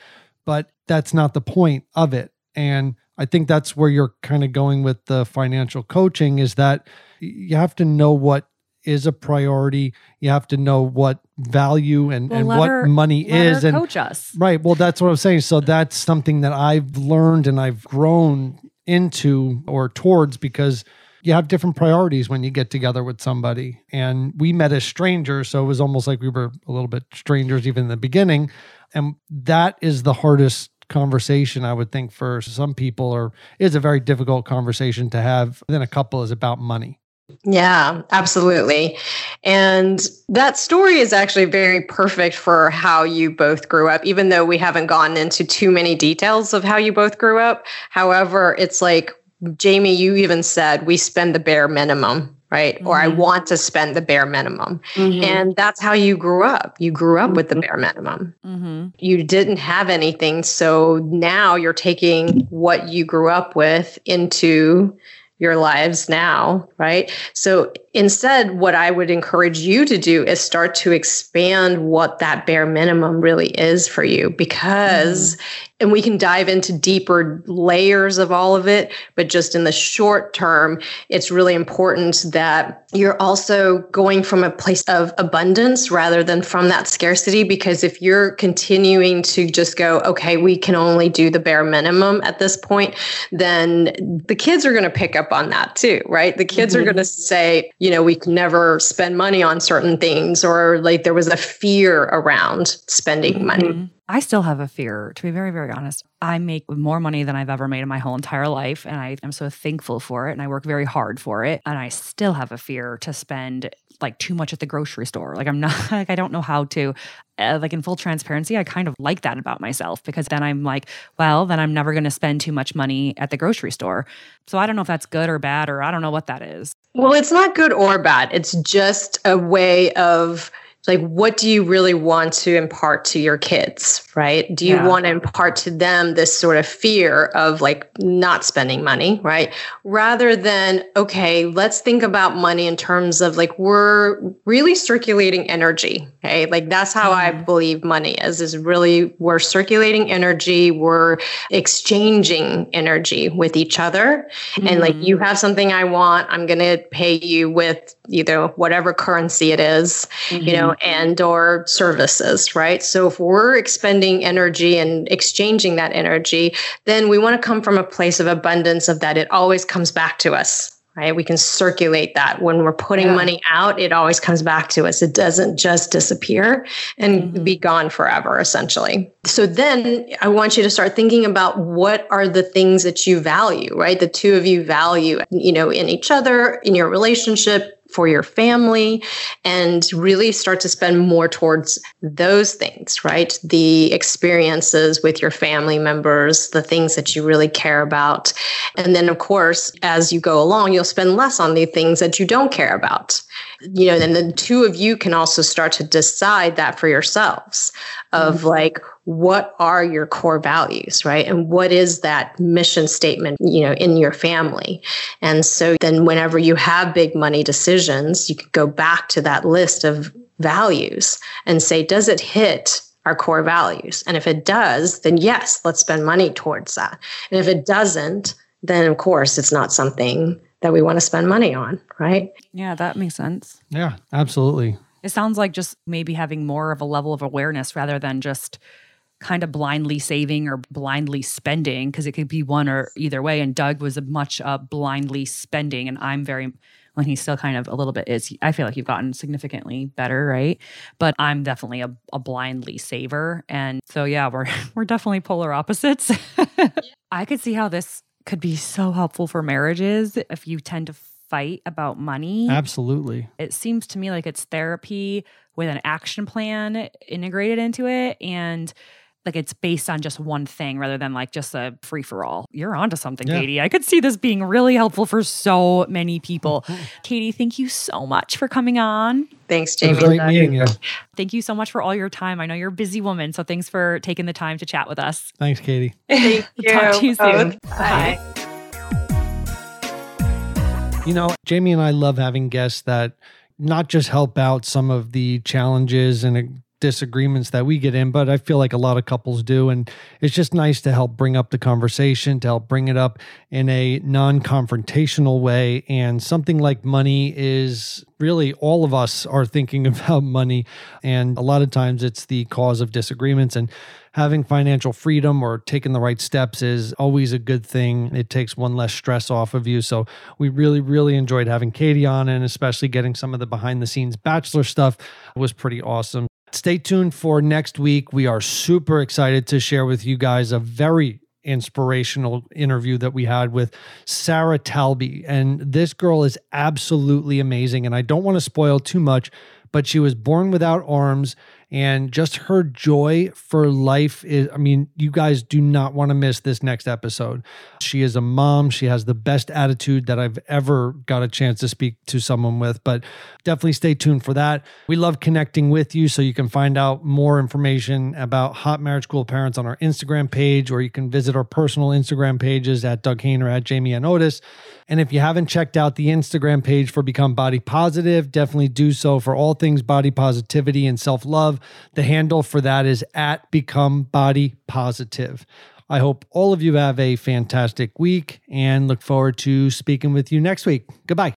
but that's not the point of it. And I think that's where you're kind of going with the financial coaching is that you have to know what is a priority. You have to know what value and, well, and what her, money is and coach us. Right. Well, that's what I'm saying. So that's something that I've learned and I've grown into or towards because you have different priorities when you get together with somebody. And we met as strangers. So it was almost like we were a little bit strangers even in the beginning. And that is the hardest conversation, I would think for some people, or is a very difficult conversation to have. Then a couple is about money. Yeah, absolutely. And that story is actually very perfect for how you both grew up, even though we haven't gotten into too many details of how you both grew up. However, it's like, Jamie, you even said we spend the bare minimum right? Mm-hmm. Or I mm-hmm. want to spend the bare minimum. Mm-hmm. And that's how you grew up. You grew up with the mm-hmm. bare minimum. Mm-hmm. You didn't have anything. So now you're taking what you grew up with into your lives now, right? So instead, what I would encourage you to do is start to expand what that bare minimum really is for you because mm and we can dive into deeper layers of all of it. But just in the short term, it's really important that you're also going from a place of abundance rather than from that scarcity. Because if you're continuing to just go, okay, we can only do the bare minimum at this point, then the kids are going to pick up on that too, right? The kids mm-hmm. are going to say, you know, we can never spend money on certain things, or like there was a fear around spending mm-hmm. I still have a fear, to be very, very honest. I make more money than I've ever made in my whole entire life. And I am so thankful for it. And I work very hard for it. And I still have a fear to spend like too much at the grocery store. Like, I'm not, like, I don't know how to. Uh, like, in full transparency, I kind of like that about myself because then I'm like, well, then I'm never going to spend too much money at the grocery store. So I don't know if that's good or bad, or I don't know what that is. Well, it's not good or bad. It's just a way of, like what do you really want to impart to your kids right do you yeah. want to impart to them this sort of fear of like not spending money right rather than okay let's think about money in terms of like we're really circulating energy okay like that's how mm-hmm. i believe money is is really we're circulating energy we're exchanging energy with each other mm-hmm. and like you mm-hmm. have something i want i'm going to pay you with either whatever currency it is, mm-hmm. you know mm-hmm. and or services right so if we're expending energy and exchanging that energy then we want to come from a place of abundance of that it always comes back to us right we can circulate that when we're putting yeah. money out it always comes back to us it doesn't just disappear and mm-hmm. be gone forever essentially so then i want you to start thinking about what are the things that you value right the two of you value you know in each other in your relationship for your family and really start to spend more towards those things, right? The experiences with your family members, the things that you really care about. And then, of course, as you go along, you'll spend less on the things that you don't care about. You know, and the two of you can also start to decide that for yourselves of mm-hmm. like, what are your core values, right? And what is that mission statement, you know, in your family? And so then whenever you have big money decisions, you could go back to that list of values and say, does it hit our core values? And if it does, then yes, let's spend money towards that. And if it doesn't, then of course it's not something that we want to spend money on, right? Yeah, that makes sense. Yeah, absolutely. It sounds like just maybe having more of a level of awareness rather than just kind of blindly saving or blindly spending because it could be one or either way. And Doug was a much uh, blindly spending, and I'm very when he's still kind of a little bit is I feel like you've gotten significantly better, right? But I'm definitely a, a blindly saver. And so yeah, we're we're definitely polar opposites. I could see how this could be so helpful for marriages if you tend to fight about money. Absolutely. It seems to me like it's therapy with an action plan integrated into it. And like it's based on just one thing rather than like just a free for all. You're onto something, yeah. Katie. I could see this being really helpful for so many people. Katie, thank you so much for coming on. Thanks, Jamie. great meeting you. Thank you so much for all your time. I know you're a busy woman, so thanks for taking the time to chat with us. Thanks, Katie. Thank you. Talk to you soon. Bye. Bye. You know, Jamie and I love having guests that not just help out some of the challenges and disagreements that we get in, but I feel like a lot of couples do. And it's just nice to help bring up the conversation, to help bring it up in a non confrontational way. And something like money is really all of us are thinking about money. And a lot of times it's the cause of disagreements. And having financial freedom or taking the right steps is always a good thing. It takes one less stress off of you. So we really, really enjoyed having Katie on and especially getting some of the behind the scenes bachelor stuff was pretty awesome. Stay tuned for next week. We are super excited to share with you guys a very inspirational interview that we had with Sarah Talbi. And this girl is absolutely amazing. And I don't want to spoil too much, but she was born without arms and just her joy for life is i mean you guys do not want to miss this next episode. She is a mom. She has the best attitude that i've ever got a chance to speak to someone with but definitely stay tuned for that. We love connecting with you so you can find out more information about hot marriage cool parents on our instagram page or you can visit our personal instagram pages at doug Hehner at jamie and otis and if you haven't checked out the Instagram page for Become Body Positive, definitely do so for all things body positivity and self love. The handle for that is at Become Body Positive. I hope all of you have a fantastic week and look forward to speaking with you next week. Goodbye.